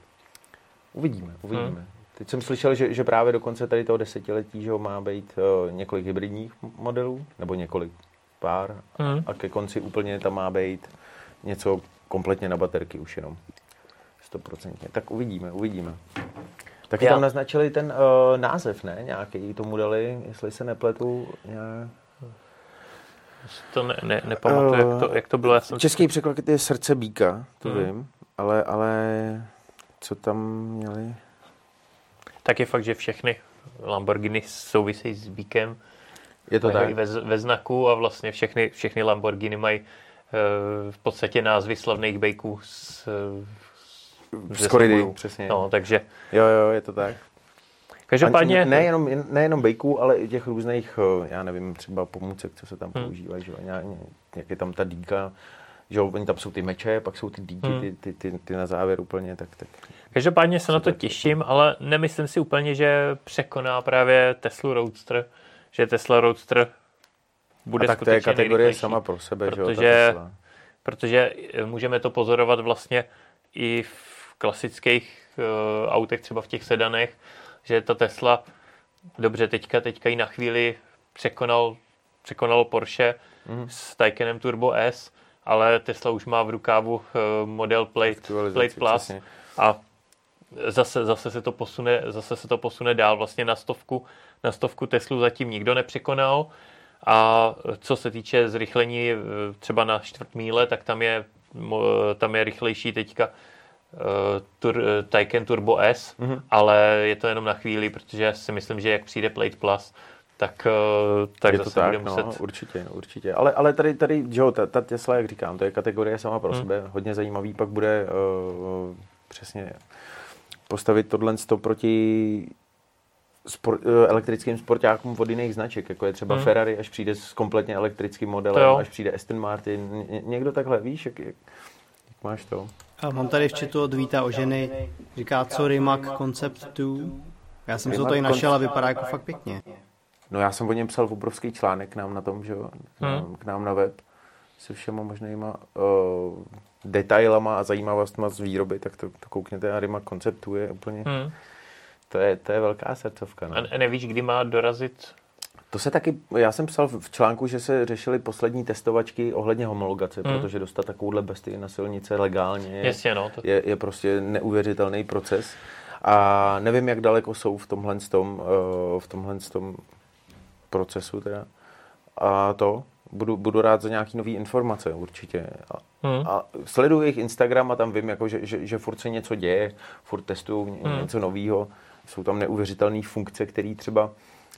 uvidíme, uvidíme. Hmm. Teď jsem slyšel, že, že právě do konce tady toho desetiletí že má být uh, několik hybridních modelů, nebo několik pár Hm. a ke konci úplně tam má být něco kompletně na baterky už jenom. 100%. Tak uvidíme, uvidíme. Taky Já- tam naznačili ten uh, název, ne? Nějaký tomu dali, jestli se nepletu. Nějak... To ne, ne, nepamatuju, jak to, jak to bylo. Já jsem Český překlad je Srdce býka, to Hmm. vím, ale, ale co tam měli? Tak je fakt, že všechny Lamborghini souvisejí s bíkem, Je to tak? ve, ve znaku a vlastně všechny, všechny Lamborghini mají eh, v podstatě názvy slavných bejků s, Z koridy, přesně. no, takže Jo, jo, je to tak. každopádně nejenom, nejenom bejků, ale i těch různých, eh, já nevím, třeba pomůcek, co se tam Hmm. používají, že jo, nějak, jak je tam ta dýka, že oni tam jsou ty meče, pak jsou ty díky, Hmm. ty, ty, ty, ty, na závěr úplně, tak, tak Každopádně se na to těším, ale nemyslím si úplně, že překoná právě Tesla Roadster, že Tesla Roadster bude a tak to je kategorie sama pro sebe, že jo, ta protože- Tesla. protože eh, můžeme to pozorovat vlastně i v klasických uh, autech, třeba v těch sedanech, že ta Tesla, dobře, teďka, teďka ji na chvíli překonal, překonal Porsche Mhm. s Taycanem Turbo S, ale Tesla už má v rukávu uh, model Plate, Plate Plus přesně. a zase, zase, se to posune, zase se to posune dál. Vlastně na stovku, na stovku Teslu zatím nikdo nepřekonal. A co se týče zrychlení eh, třeba na čtvrt míle, tak tam je, tam je rychlejší teďka tur, eh, Taycan Turbo S, Mhm. ale je to jenom na chvíli, protože si myslím, že jak přijde Plate Plus, tak, eh, tak je to zase tak, bude muset... no, určitě, určitě. Ale, ale tady, tady, že jo, ta, ta Tesla, jak říkám, to je kategorie sama pro Hmm. sebe. Hodně zajímavý pak bude uh, přesně postavit tohle proti spor, uh, elektrickým sportákům od jiných značek, jako je třeba Hmm. Ferrari, až přijde s kompletně elektrickým To modelem, až přijde Aston Martin. Ně, někdo takhle, víš, jak, jak máš to? A mám tady v chatu od Víta o ženy, říká, co Rimac Concept 2. Já jsem si to tady našel a vypadá jako fakt pěkně. No já jsem o něm psal obrovský článek k nám na tom, že jo, k nám, Hmm. k nám na web se všema možnýma uh, detailama a zajímavostma z výroby, tak to, to koukněte a Rima konceptu je úplně, Hmm. to je, to je velká srdcovka. No. A nevíš, kdy má dorazit To se taky, já jsem psal v článku, že se řešily poslední testovačky ohledně homologace, Hmm. protože dostat takovouhle bestii na silnice legálně je, Jasně, no. To, je, je prostě neuvěřitelný proces. A nevím, jak daleko jsou v tomhle tom, uh, v tomhle tom procesu teda. A to, budu, budu rád za nějaký nové informace určitě. A, Hmm. a sleduju jejich Instagram a tam vím, jako, že, že, že furt se něco děje, furt testují Hmm. něco nového. Jsou tam neuvěřitelné funkce, které třeba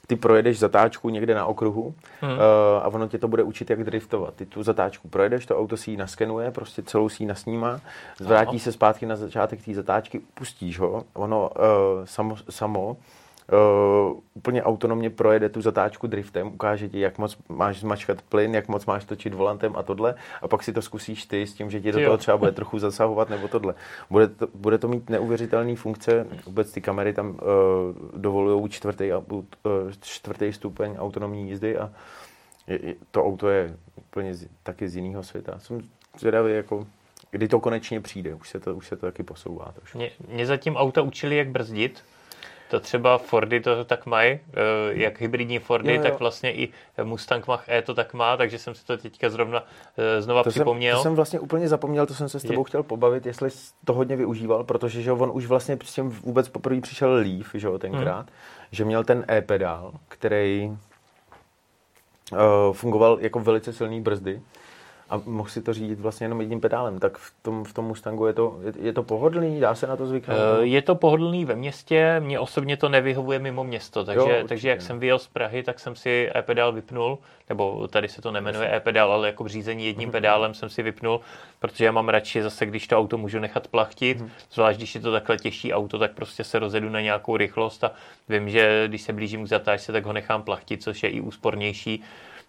ty projedeš zatáčku někde na okruhu Hmm. uh, a ono tě to bude učit, jak driftovat. Ty tu zatáčku projedeš, to auto si ji naskenuje, prostě celou si ji nasnímá, zvrátí Aha. se zpátky na začátek té zatáčky, pustíš ho, ono uh, samo, samo uh, úplně autonomně projede tu zatáčku driftem, ukáže ti, jak moc máš zmačkat plyn, jak moc máš točit volantem a tohle, a pak si to zkusíš ty s tím, že ti do toho třeba bude trochu zasahovat nebo tohle. Bude to, bude to mít neuvěřitelné funkce, vůbec ty kamery tam uh, dovolují čtvrtý, uh, čtvrtý stupeň autonomní jízdy a je, je, to auto je úplně z, taky z jiného světa. Jsem zvědavý, jako, kdy to konečně přijde. Už se to, už se to taky posouvá trošku. Mě, mě zatím auta učili, jak brzdit. To třeba Fordy to tak mají, eh, jak hybridní Fordy, Jo, jo. tak vlastně i Mustang Mach-E to tak má, takže jsem si to teďka zrovna eh, znova To jsem, připomněl. to jsem vlastně úplně zapomněl, to jsem se s tebou chtěl pobavit, jestli jsi to hodně využíval, protože že on už vlastně s tím vůbec poprvé přišel Leaf, že jo, tenkrát, Hmm. že měl ten e-pedál, který uh, fungoval jako velice silný brzdy a mohl si to řídit vlastně jenom jedním pedálem, tak v tom, v tom Mustangu je to, je, je to pohodlný, dá se na to zvyknout? Uh, je to pohodlný ve městě, mně osobně to nevyhovuje mimo město, takže, jo, takže jak jsem vyjel z Prahy, tak jsem si e-pedál vypnul, nebo tady se to nemenuje e-pedál, ale jako řízení jedním mm-hmm. pedálem jsem si vypnul, protože já mám radši zase, když to auto můžu nechat plachtit, mm-hmm. zvlášť když je to takhle těžší auto, tak prostě se rozjedu na nějakou rychlost a vím, že když se blížím k zatáčce, tak ho nechám plachtit, což je i úspornější,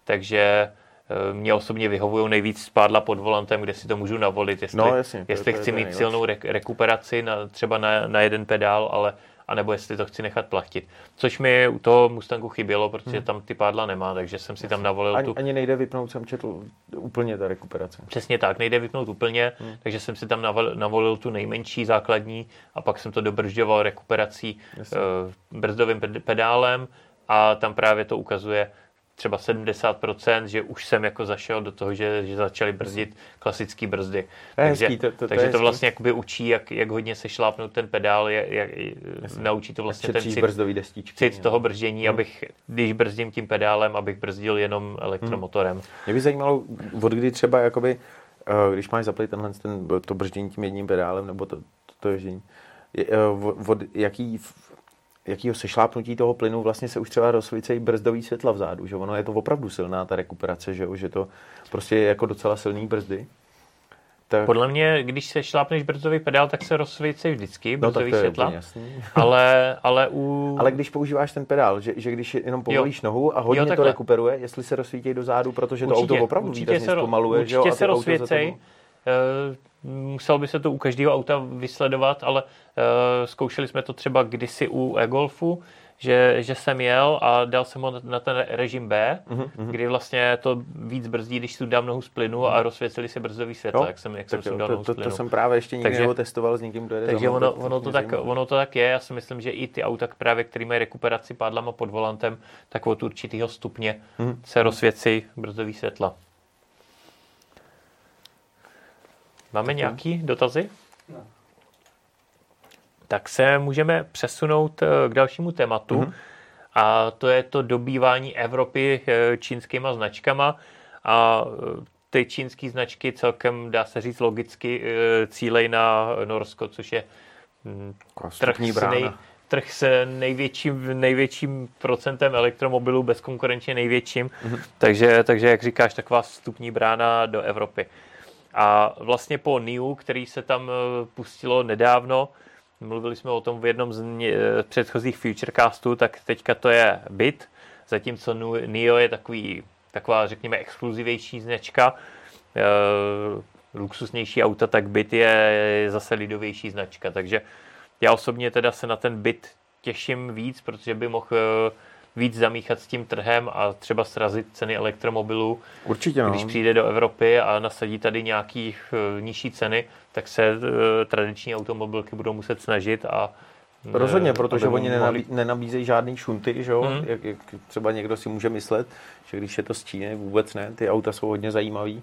takže Eh, mě osobně vyhovují nejvíc spádla pod volantem, kde si to můžu navolit, jestli, no, jasně, jestli to, chci to mít silnou re- rekuperaci na, třeba na, na jeden pedál, ale anebo jestli to chci nechat plachtit. Což mi u toho Mustangu chybělo, protože hmm. tam ty pádla nemá, takže jsem si Jasně. tam navolil ani, tu... Ani nejde vypnout, jsem četl, úplně ta rekuperace. Přesně tak, nejde vypnout úplně, hmm. takže jsem si tam navolil, navolil tu nejmenší základní a pak jsem to dobržďoval rekuperací Jasně. uh, brzdovým pedálem a tam právě to ukazuje, třeba 70%, že už jsem jako zašel do toho, že, že začali brzdit klasické brzdy. To takže hezký, to, to, takže to, to vlastně jakoby učí, jak, jak hodně se šlápnout ten pedál, jak, jak, naučí to vlastně ten cit, destičky, cit no. toho brždění, hmm. abych, když brzdím tím pedálem, abych brzdil jenom elektromotorem. Hmm. Mě by zajímalo, od kdy třeba jakoby, eh, když máš zaplit tenhle ten, to brždění tím jedním pedálem, nebo to, to, to ježdění, eh, od, od jaký jakýho sešlápnutí toho plynu vlastně se už třeba rozsvícejí brzdový světla vzadu, že ono je to opravdu silná ta rekuperace, že, že to prostě je jako docela silný brzdy. Tak... Podle mě, když se šlápneš brzdový pedál, tak se rozsvícejí vždycky brzdový no, světla. ale, ale, u... ale když používáš ten pedál, že, že když jenom povolíš jo. nohu a hodně jo, to rekuperuje, jestli se rozsvítí do zádu, protože určitě, to auto opravdu určitě se, zpomaluje. Určitě že jo, se rozsvícej. Musel by se to u každého auta vysledovat, ale uh, zkoušeli jsme to třeba kdysi u e-Golfu, že, že jsem jel a dal jsem ho na ten režim B, mm-hmm. kdy vlastně to víc brzdí, když tu dám nohu z plynu a rozsvěceli se brzdový světla, jak jsem, jak jsem jo, dal to, nohu to. To jsem právě ještě nikdy takže, testoval s někým, kdo jede Takže ono, ono, to tak, ono to tak je, já si myslím, že i ty auta, právě, které mají rekuperaci pádlama pod volantem, tak od určitého stupně mm-hmm. se rozsvěcí brzdový světla. Máme nějaký dotazy? No. Tak se můžeme přesunout eh, k dalšímu tématu. Mm-hmm. A to je to dobývání Evropy eh, čínskýma značkama. A eh, ty čínské značky celkem, dá se říct logicky, cílej na Norsko, což je hm, trh s, nej, trh s největším, největším procentem elektromobilů, bezkonkurenčně největším. Mm-hmm. Takže, takže, jak říkáš, taková vstupní brána do Evropy. A vlastně po NIU, který se tam eh, pustilo nedávno, mluvili jsme o tom v jednom z eh, předchozích Futurecastů, tak teďka to je BIT, zatímco NIO je takový, taková, řekněme, exkluzivější značka, e, luxusnější auta, tak BIT je zase lidovější značka, takže já osobně teda se na ten BIT těším víc, protože by mohl víc zamíchat s tím trhem a třeba srazit ceny elektromobilů. Určitě, no. Když přijde do Evropy a nasadí tady nějaký uh, nižší ceny, tak se uh, tradiční automobilky budou muset snažit a eh, Rozhodně, protože oni nenabí, nenabízejí žádný šunty, že jo? Hmm. Jak, jak třeba někdo si může myslet, že když je to z Číny, vůbec ne, ty auta jsou hodně zajímavý.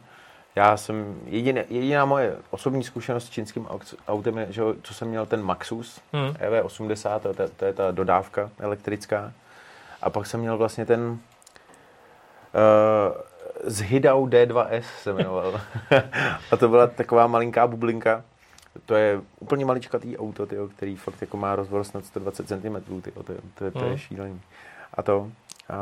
Já jsem, jediné, jediná moje osobní zkušenost s čínským autem je, že co jsem měl ten Maxus hmm. EV80, to, to, to je ta dodávka elektrická. A pak jsem měl vlastně ten uh, z Hidau D2S se jmenoval. a to byla taková malinká bublinka. To je úplně maličkatý auto, tyjo, který fakt jako má rozvor snad 120 cm. Tyjo, to, je, to, je, to je hmm. šílený. A to, a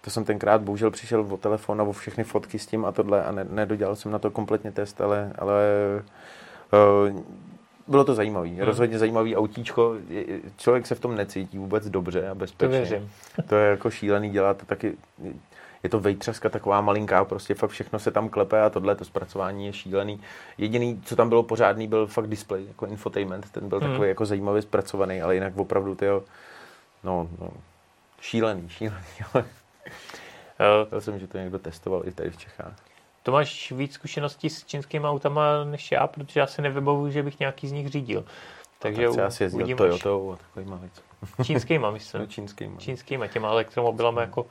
to jsem tenkrát bohužel přišel o telefon a o všechny fotky s tím a tohle a ne, nedodělal jsem na to kompletně test, ale, ale uh, bylo to zajímavé. Hmm. Rozhodně zajímavý autíčko. Člověk se v tom necítí vůbec dobře a bezpečně. To věřím. To je jako šílený dělat. Taky je to vejtřeska taková malinká, prostě fakt všechno se tam klepe a tohle to zpracování je šílený. Jediný, co tam bylo pořádný, byl fakt display, jako infotainment, ten byl hmm. takový jako zajímavě zpracovaný, ale jinak opravdu ty no, no, šílený, šílený, ale uh, jsem, že to někdo testoval i tady v Čechách. To máš víc zkušeností s čínskými autama než já, protože já si nevybavuju, že bych nějaký z nich řídil. Takže tak asi jezdil Toyotou a takovýma věc. Čínskýma, myslím. No, čínskýma. Čínskýma, těma elektromobilama jako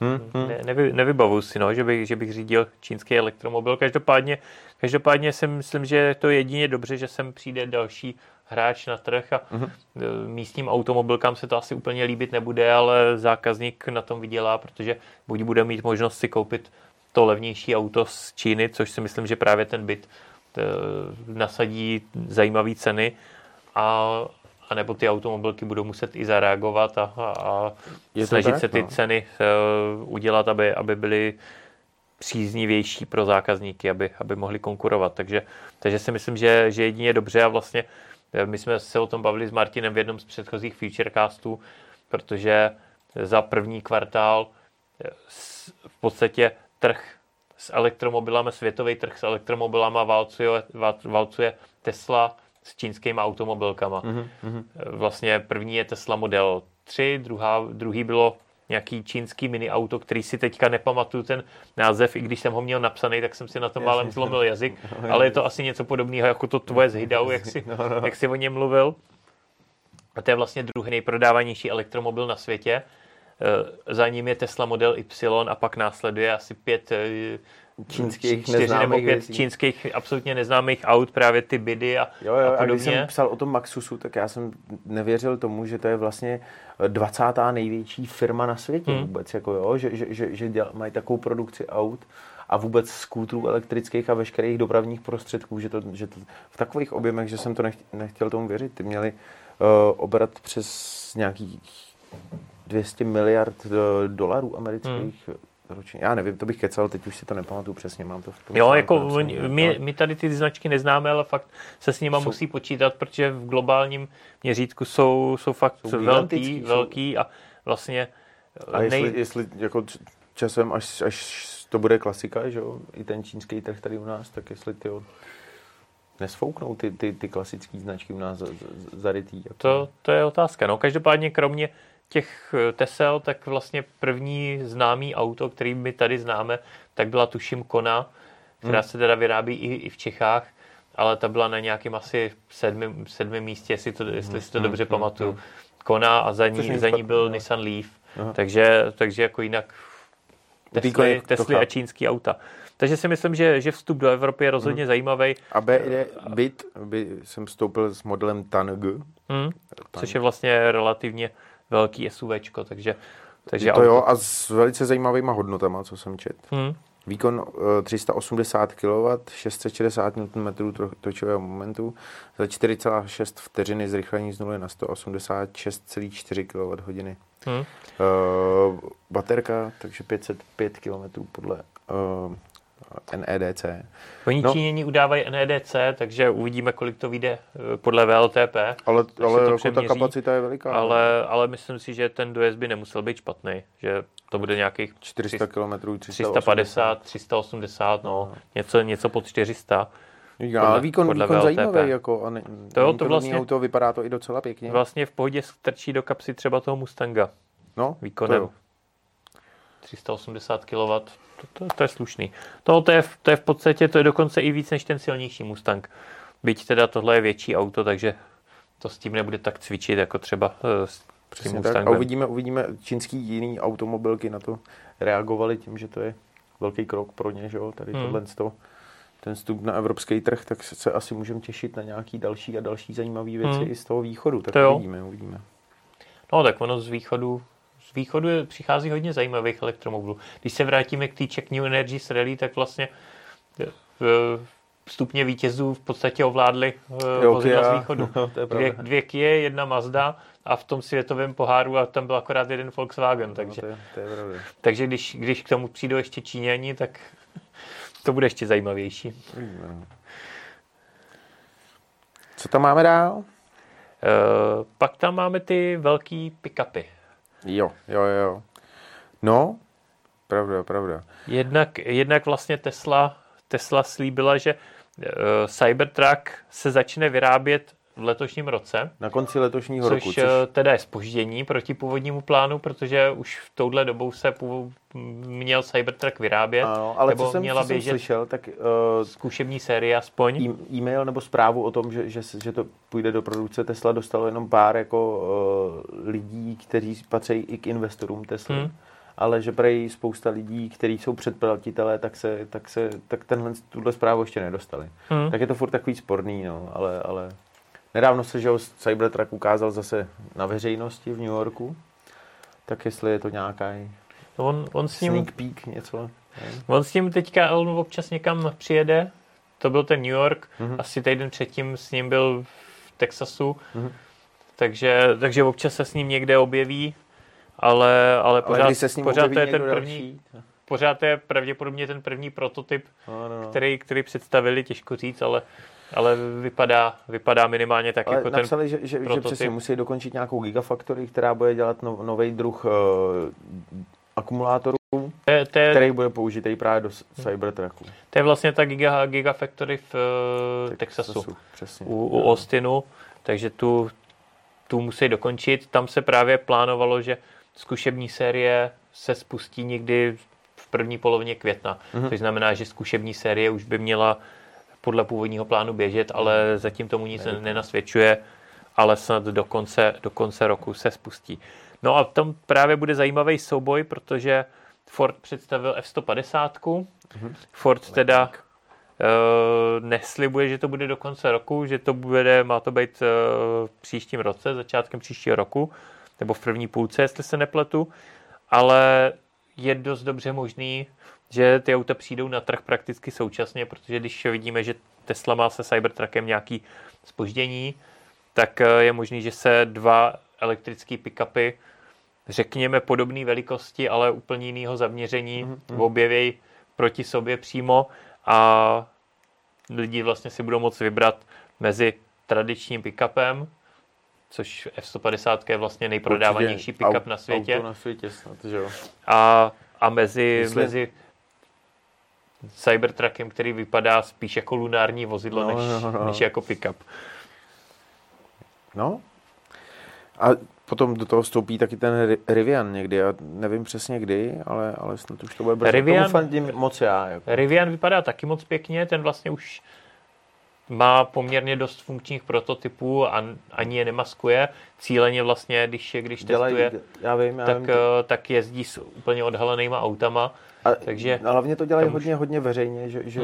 Hmm, hmm. Ne, nevy, nevybavuju si, no, že, bych, že bych řídil čínský elektromobil. Každopádně, každopádně si myslím, že je to jedině dobře, že sem přijde další hráč na trh a uh-huh. místním automobilkám se to asi úplně líbit nebude, ale zákazník na tom vydělá, protože buď bude mít možnost si koupit to levnější auto z Číny, což si myslím, že právě ten byt eh, nasadí zajímavé ceny a, a nebo ty automobilky budou muset i zareagovat a, a, a snažit tak, se ty no. ceny uh, udělat, aby, aby byly příznivější pro zákazníky, aby, aby mohli konkurovat. Takže, takže si myslím, že, že jedině dobře a vlastně eh, my jsme se o tom bavili s Martinem v jednom z předchozích Futurecastů, protože za první kvartál v podstatě trh s elektromobilama, světový trh s elektromobilama válcuje, válcuje Tesla s čínskými automobilkama. Mm-hmm. Vlastně první je Tesla Model 3, druhá, druhý bylo nějaký čínský mini auto, který si teďka nepamatuju ten název, i když jsem ho měl napsaný, tak jsem si na tom málem zlomil jazyk, ale je to asi něco podobného jako to tvoje z Hidau, jak si, no, no. jak si o něm mluvil. A to je vlastně druhý nejprodávanější elektromobil na světě. Eh, za ním je Tesla Model Y a pak následuje asi pět eh, čínských čtyři nebo pět věcí. čínských absolutně neznámých aut, právě ty bidy a, jo, jo, a podobně. A když jsem psal o tom Maxusu, tak já jsem nevěřil tomu, že to je vlastně 20. největší firma na světě hmm. vůbec, jako jo, že, že, že, že děl, mají takovou produkci aut a vůbec skútrů elektrických a veškerých dopravních prostředků, že to, že to v takových objemech, že jsem to nechtěl tomu věřit. Ty měli uh, obrat přes nějakých 200 miliard eh, dolarů amerických hmm. ročně. Já nevím, to bych kecal, teď už si to nepamatuju přesně, mám to v tom. Jo, jako my, my tady ty značky neznáme, ale fakt se s jsou, musí počítat, protože v globálním měřítku jsou, jsou fakt jsou velký, jsou... velký a vlastně... A nej... jestli, jestli jako časem, až, až to bude klasika, že jo, i ten čínský trh tady u nás, tak jestli ty nesfouknou ty, ty, ty klasické značky u nás zarytý. Jako... To, to je otázka. No, každopádně kromě těch eh, Tesel, tak vlastně první známý auto, který my tady známe, tak byla tuším Kona, která hmm. se teda vyrábí i, i v Čechách, ale ta byla na nějakém asi sedmém, sedmém místě, jestli, to, jestli hmm. si to dobře hmm. pamatuju. Hmm. Kona a za ní, za ní byl no. Nissan Leaf. Takže, takže jako jinak Tesly, Tesly a čínský auta. Takže si myslím, že, že vstup do Evropy je rozhodně hmm. zajímavý. A B, byt, by jsem vstoupil s modelem Tang. Hmm. Což je vlastně relativně velký SUVčko, takže... takže to auto... jo, a s velice zajímavýma hodnotama, co jsem čet. Hmm. Výkon 380 kW, 660 Nm točového momentu, za 4,6 vteřiny zrychlení z 0 na 186,4 kWh. Hmm. Uh, baterka, takže 505 km podle uh, NEDC. Oni no. Číněni udávají NEDC, takže uvidíme, kolik to vyjde eh, podle VLTP. Ale, ale to jako ta kapacita je veliká. Ale, ale myslím si, že ten dojezd by nemusel být špatný, že to bude nějakých 400 km, 350, 380, no, no. Něco, něco pod 400. Já, podle, výkon, podle výkon zajímavý, jako, a ne, to, jo, to vlastně, auto, vypadá to i docela pěkně. Vlastně v pohodě strčí do kapsy třeba toho Mustanga. No, výkonem. To 380 kW, to, to, to je slušný. To, to, je, to je v podstatě, to je dokonce i víc než ten silnější Mustang. Byť teda tohle je větší auto, takže to s tím nebude tak cvičit, jako třeba uh, s Přesně tím Mustangem. Tak. A uvidíme, uvidíme, čínský jiný automobilky na to reagovali tím, že to je velký krok pro ně, že jo, tady hmm. tohle to, ten vstup na evropský trh, tak se asi můžeme těšit na nějaký další a další zajímavé věci hmm. i z toho východu, tak to uvidíme, uvidíme. No tak ono z východu z východu je, přichází hodně zajímavých elektromobilů. Když se vrátíme k té Czech New Energy Rally, tak vlastně eh, stupně vítězů v podstatě ovládli eh, vozidla z východu. No, dvě, dvě Kia, jedna Mazda a v tom světovém poháru a tam byl akorát jeden Volkswagen. No, takže, to je, to je takže když, když k tomu přijdou ještě Číňani, tak to bude ještě zajímavější. Co tam máme dál? Uh, pak tam máme ty velký pick-upy. Jo, jo, jo. No, pravda, pravda. Jednak, jednak vlastně Tesla, Tesla slíbila, že uh, Cybertruck se začne vyrábět v letošním roce. Na konci letošního což roku. Což eh, teda je spoždění proti původnímu plánu, protože už v touhle dobou se měl Cybertruck vyrábět. Ano, ale nebo co jsem, měla co běžet jsem slyšel, tak uh, zkušební série aspoň. E- e-mail nebo zprávu o tom, že, že, že to půjde do produkce Tesla, dostalo jenom pár jako uh, lidí, kteří patří i k investorům Tesla. Hmm ale že prej spousta lidí, kteří jsou předplatitelé, tak se, tak se, tak tenhle, tuhle zprávu ještě nedostali. Hmm. Tak je to furt takový sporný, no, ale, ale nedávno se, že Cybertruck ukázal zase na veřejnosti v New Yorku, tak jestli je to nějaká No on, on s ním, sneak peek něco. nevím. on s ním teďka on občas někam přijede, to byl ten New York, Mhm. asi týden předtím s ním byl v Texasu, Mhm. takže, takže občas se s ním někde objeví, ale, ale Ale pořád, když se s ním pořád to je ten první, další, pořád to je pravděpodobně ten první prototyp, no, no, no. který, který představili, těžko říct, ale, ale vypadá, vypadá minimálně tak Ale jako ten napsali, že, že, že prototyp. přesně musí dokončit nějakou gigafactory, která bude dělat no, nový druh uh, akumulátorů, to, je, který bude použitý právě do Cybertrucku. to je vlastně ta Giga, Gigafactory v uh, Texasu, Přesně. u, u Austinu, takže tu, tu musí dokončit. Tam se právě plánovalo, že zkušební série se spustí někdy v první polovině května, Mhm. což znamená, že zkušební série už by měla podle původního plánu běžet, ale zatím tomu nic Nevypadá. nenasvědčuje, ale snad do konce, do konce roku se spustí. No a tam právě bude zajímavý souboj, protože Ford představil F-150, Ford teda uh, neslibuje, že to bude do konce roku, že to bude, má to být uh, v příštím roce, začátkem příštího roku, nebo v první půlce, jestli se nepletu, ale je dost dobře možný, že ty auta přijdou na trh prakticky současně, protože když vidíme, že Tesla má se Cybertruckem nějaký spoždění, tak eh, je možný, že se dva elektrické pick-upy, řekněme podobné velikosti, ale úplně jiného zaměření, mm-hmm. objeví proti sobě přímo a lidi vlastně si budou moct vybrat mezi tradičním pick-upem, což F-150 je vlastně nejprodávanější pick-up na světě, Auto na světě snad, že jo. a, a mezi, Jestli- mezi Cybertruckem, který vypadá spíš jako lunární vozidlo, No, než, no, no. než jako pick-up. No. A potom do toho vstoupí taky ten Ri- Rivian někdy, já nevím přesně kdy, ale, ale snad už to bude brzo. Rivian- fandím moc já. Jako. Rivian vypadá taky moc pěkně, ten vlastně už má poměrně dost funkčních prototypů a ani je nemaskuje. Cíleně vlastně, když, když Dělají, testuje, já vím, já tak, vím. eh, tak jezdí s úplně odhalenýma autama. A, takže a hlavně to dělají tam už- hodně, hodně veřejně, že, že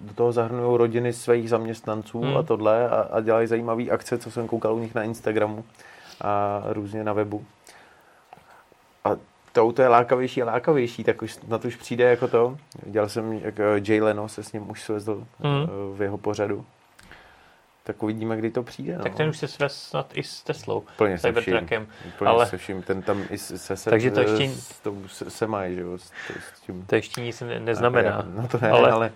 do toho zahrnují rodiny svých zaměstnanců Hmm. a tohle a, a dělají zajímavé akce, co jsem koukal u nich na Instagramu a různě na webu. A to auto je lákavější a lákavější, tak už na to už přijde jako to. Dělal jsem, jak eh, Jay Leno se s ním už svezl Hmm. eh, v jeho pořadu. Tak uvidíme, kdy to přijde. No. Tak ten už se svez snad i s Teslou, Úplně se vším. Úplně ale- se vším. Ten tam i se, se, Takže to ještě- s, tou se, se mají, že jo, s, s tím. To ještě nic ne- neznamená. No to ne, ale- ale,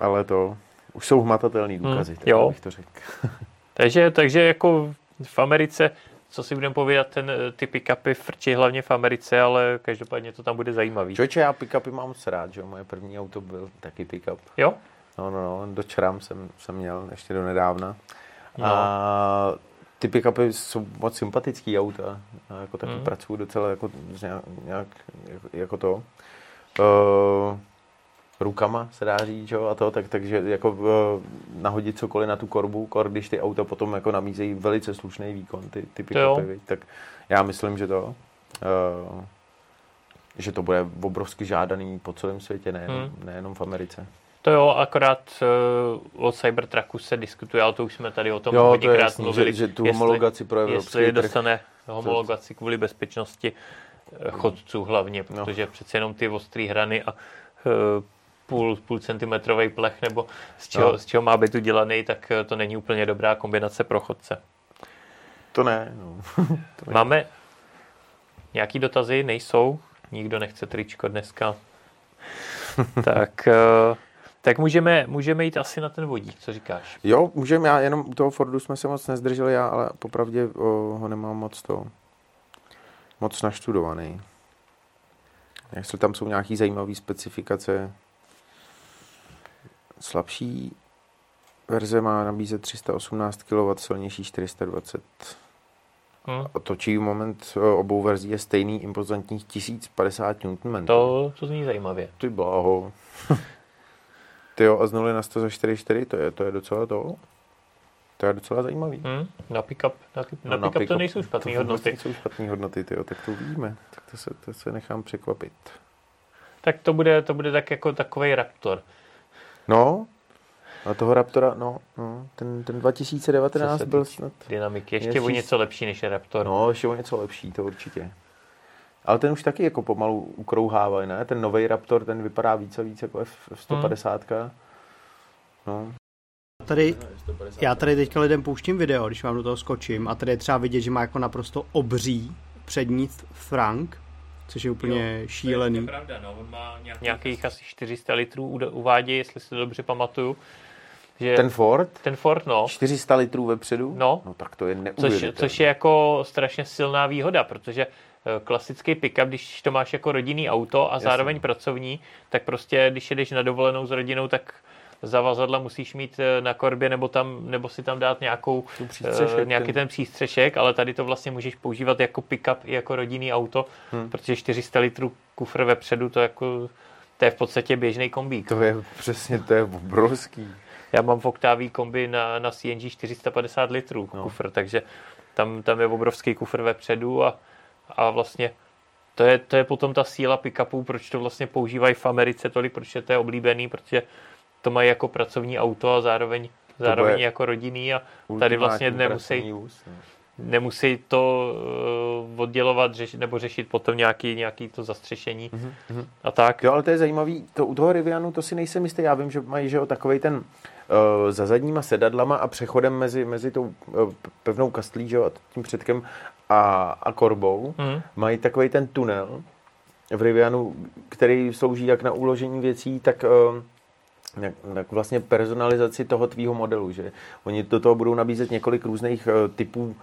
ale, to už jsou hmatatelný důkazy, Hmm, tak jo. bych to řekl. Takže, takže jako v Americe, co si budeme povídat, ten, eh, ty pick-upy frčí hlavně v Americe, ale každopádně to tam bude zajímavý. Člověče, já pick-upy mám moc rád, že jo, moje první auto byl taky pick-up. Jo? No, no, no, do Ram jsem, jsem měl ještě do nedávna. No. A ty pick-upy jsou moc sympatický auta. A jako taky Mm. mm. pracuju docela jako, nějak, jako, to. Uh, rukama se dá říct, jo, a to, tak, takže jako uh, nahodit cokoliv na tu korbu, kor, když ty auta potom jako namízejí velice slušný výkon, ty, ty pick-upy, tak já myslím, že to, uh, že to bude obrovsky žádaný po celém světě, nejenom, Hmm. nejenom v Americe. To jo, akorát uh, o Cybertrucku se diskutuje, ale to už jsme tady o tom Jo, to je hodněkrát jasný, mluvili. že, že tu jestli- homologaci pro evropský Jestli trh. dostane homologaci kvůli bezpečnosti eh, chodců hlavně, No. protože přece jenom ty ostré hrany a eh, půl, půl centimetrový plech, nebo z čeho, No. z čeho má být udělaný, tak to není úplně dobrá kombinace pro chodce. To ne, no. to ne. Máme nějaký dotazy? Nejsou? Nikdo nechce tričko dneska. tak, eh, tak můžeme, můžeme jít asi na ten vodík, co říkáš? Jo, můžeme, já jenom u toho Fordu jsme se moc nezdrželi, já ale popravdě o, ho nemám moc to, moc naštudovaný. Jestli tam jsou nějaký zajímavé specifikace. Slabší verze má nabízet 318 kW, silnější 420. Hm? A točí moment obou verzí je stejný impozantních 1050 Nm. To, to zní zajímavě. Ty bláho. Ty jo, a z 0 na 100 za 4,4, to je, to je docela to. To je docela zajímavý. Hm? Na pick-up, na, na No, pick-up to nejsou špatné to hodnoty. nejsou špatné hodnoty, tyjo, tak to uvidíme. Tak to se, to se nechám překvapit. Tak to bude, to bude tak jako takový Raptor. No, A toho Raptora, no, no ten, ten 2019 byl snad... Dynamiky, ještě o něco lepší než je Raptor. No, ještě o něco lepší, to určitě. Ale ten už taky jako pomalu ukrouhává, ne? Ten nový Raptor, ten vypadá více a víc jako F150. Hmm. No. Tady, já tady teďka lidem pouštím video, když vám do toho skočím a tady je třeba vidět, že má jako naprosto obří přední Frank, což je úplně jo, šílený. To je, pravda, no. On má nějakých asi 400 litrů uvádí, jestli si to dobře pamatuju. Že ten Ford? Ten Ford, no. 400 litrů vepředu? No. No tak to je neuvěřitelné. Což, což je jako strašně silná výhoda, protože klasický pickup, když to máš jako rodinný auto a Jasně. zároveň pracovní, tak prostě, když jedeš na dovolenou s rodinou, tak zavazadla musíš mít eh, na korbě nebo, tam, nebo si tam dát nějakou, uh, nějaký ten přístřešek, ale tady to vlastně můžeš používat jako pickup i jako rodinný auto, hmm. protože 400 litrů kufr vepředu, to jako to je v podstatě běžný kombík. To je přesně, to je obrovský. Já mám v Octavii kombi na, na CNG 450 litrů no. kufr, takže tam, tam je obrovský kufr vepředu a, a vlastně to je, to je potom ta síla pick-upů, proč to vlastně používají v Americe tolik, proč je to je oblíbený, protože to mají jako pracovní auto a zároveň, zároveň jako rodinný a tady vlastně nemusí, nemusí to uh, oddělovat řeš, nebo řešit potom nějaký, nějaký to zastřešení mm-hmm. a tak. Jo, ale to je zajímavý, to, u toho Rivianu to si nejsem jistý, já vím, že mají že jo, takovej ten uh, za zadníma sedadlama a přechodem mezi, mezi tou uh, pevnou kastlí že jo, a tím předkem a, a korbou, mm. mají takový ten tunel v Rivianu, který slouží jak na uložení věcí, tak uh, jak, jak vlastně personalizaci toho tvýho modelu, že oni do toho budou nabízet několik různých uh, typů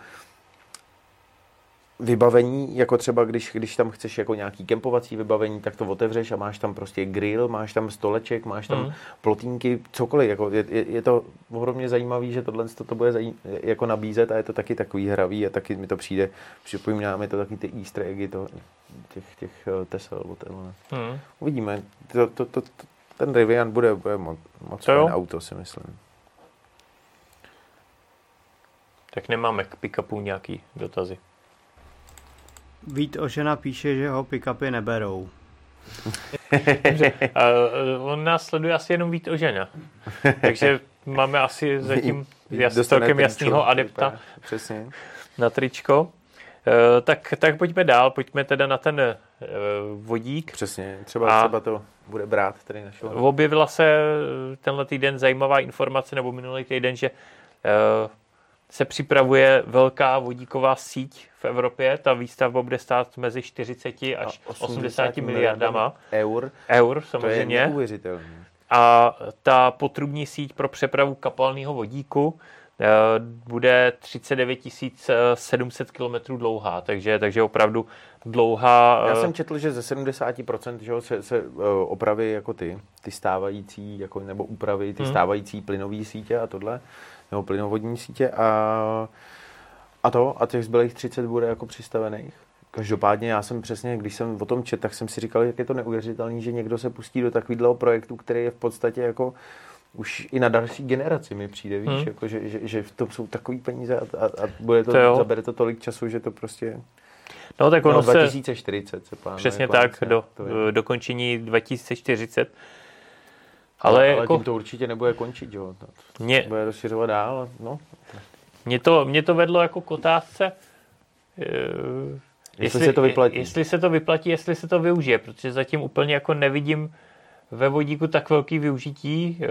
vybavení, jako třeba když, když tam chceš jako nějaký kempovací vybavení, tak to otevřeš a máš tam prostě grill, máš tam stoleček, máš tam mm. plotínky, cokoliv. Jako je, je, to ohromně zajímavý, že tohle to, to bude zajím, jako nabízet a je to taky takový hravý a taky mi to přijde, připomíná mi to taky ty easter eggy to, těch, těch uh, Tesla. Mm. Uvidíme. To, to, to, to, ten Rivian bude, bude moc, moc fajn auto, si myslím. Tak nemáme k pick-upu nějaký dotazy. Vít Ožena píše, že ho pick-upy neberou. Dobře. Uh, on nás sleduje asi jenom Vít Ožena. Takže máme asi zatím jas, celkem jasného adepta Přesně. na tričko. Uh, tak, tak pojďme dál, pojďme teda na ten uh, vodík. Přesně, třeba, a třeba to bude brát tady našeho. Objevila se tenhle týden zajímavá informace, nebo minulý týden, že uh, se připravuje velká vodíková síť v Evropě. Ta výstavba bude stát mezi 40 až 80, 80 miliardama eur. Eur, samozřejmě. To je neuvěřitelné. A ta potrubní síť pro přepravu kapalného vodíku Eh, bude 39 700 km dlouhá, takže, takže opravdu dlouhá. Já eh, jsem četl, že ze 70% že se, se eh, opravy jako ty, ty stávající, jako, nebo úpravy, ty hmm. stávající plynové sítě a tohle, nebo plynovodní sítě a, a to, a těch zbylých 30 bude jako přistavených. Každopádně já jsem přesně, když jsem o tom čet, tak jsem si říkal, jak je to neuvěřitelné, že někdo se pustí do takového projektu, který je v podstatě jako už i na další generaci mi přijde, víš, hmm. jako, že, že, že v tom jsou takový peníze a, a, a bude to, to zabere to tolik času, že to prostě... No tak ono no, 2040 se plánuje. Přesně tak, do, dokončení 2040. Ale, ale, jako, tím to určitě nebude končit, jo. To mě, bude rozšiřovat dál, no. Mě to, mě to vedlo jako k otázce, jestli, jestli, se to vyplatí. Jestli se to vyplatí, jestli se to využije, protože zatím úplně jako nevidím ve vodíku tak velký využití, eh,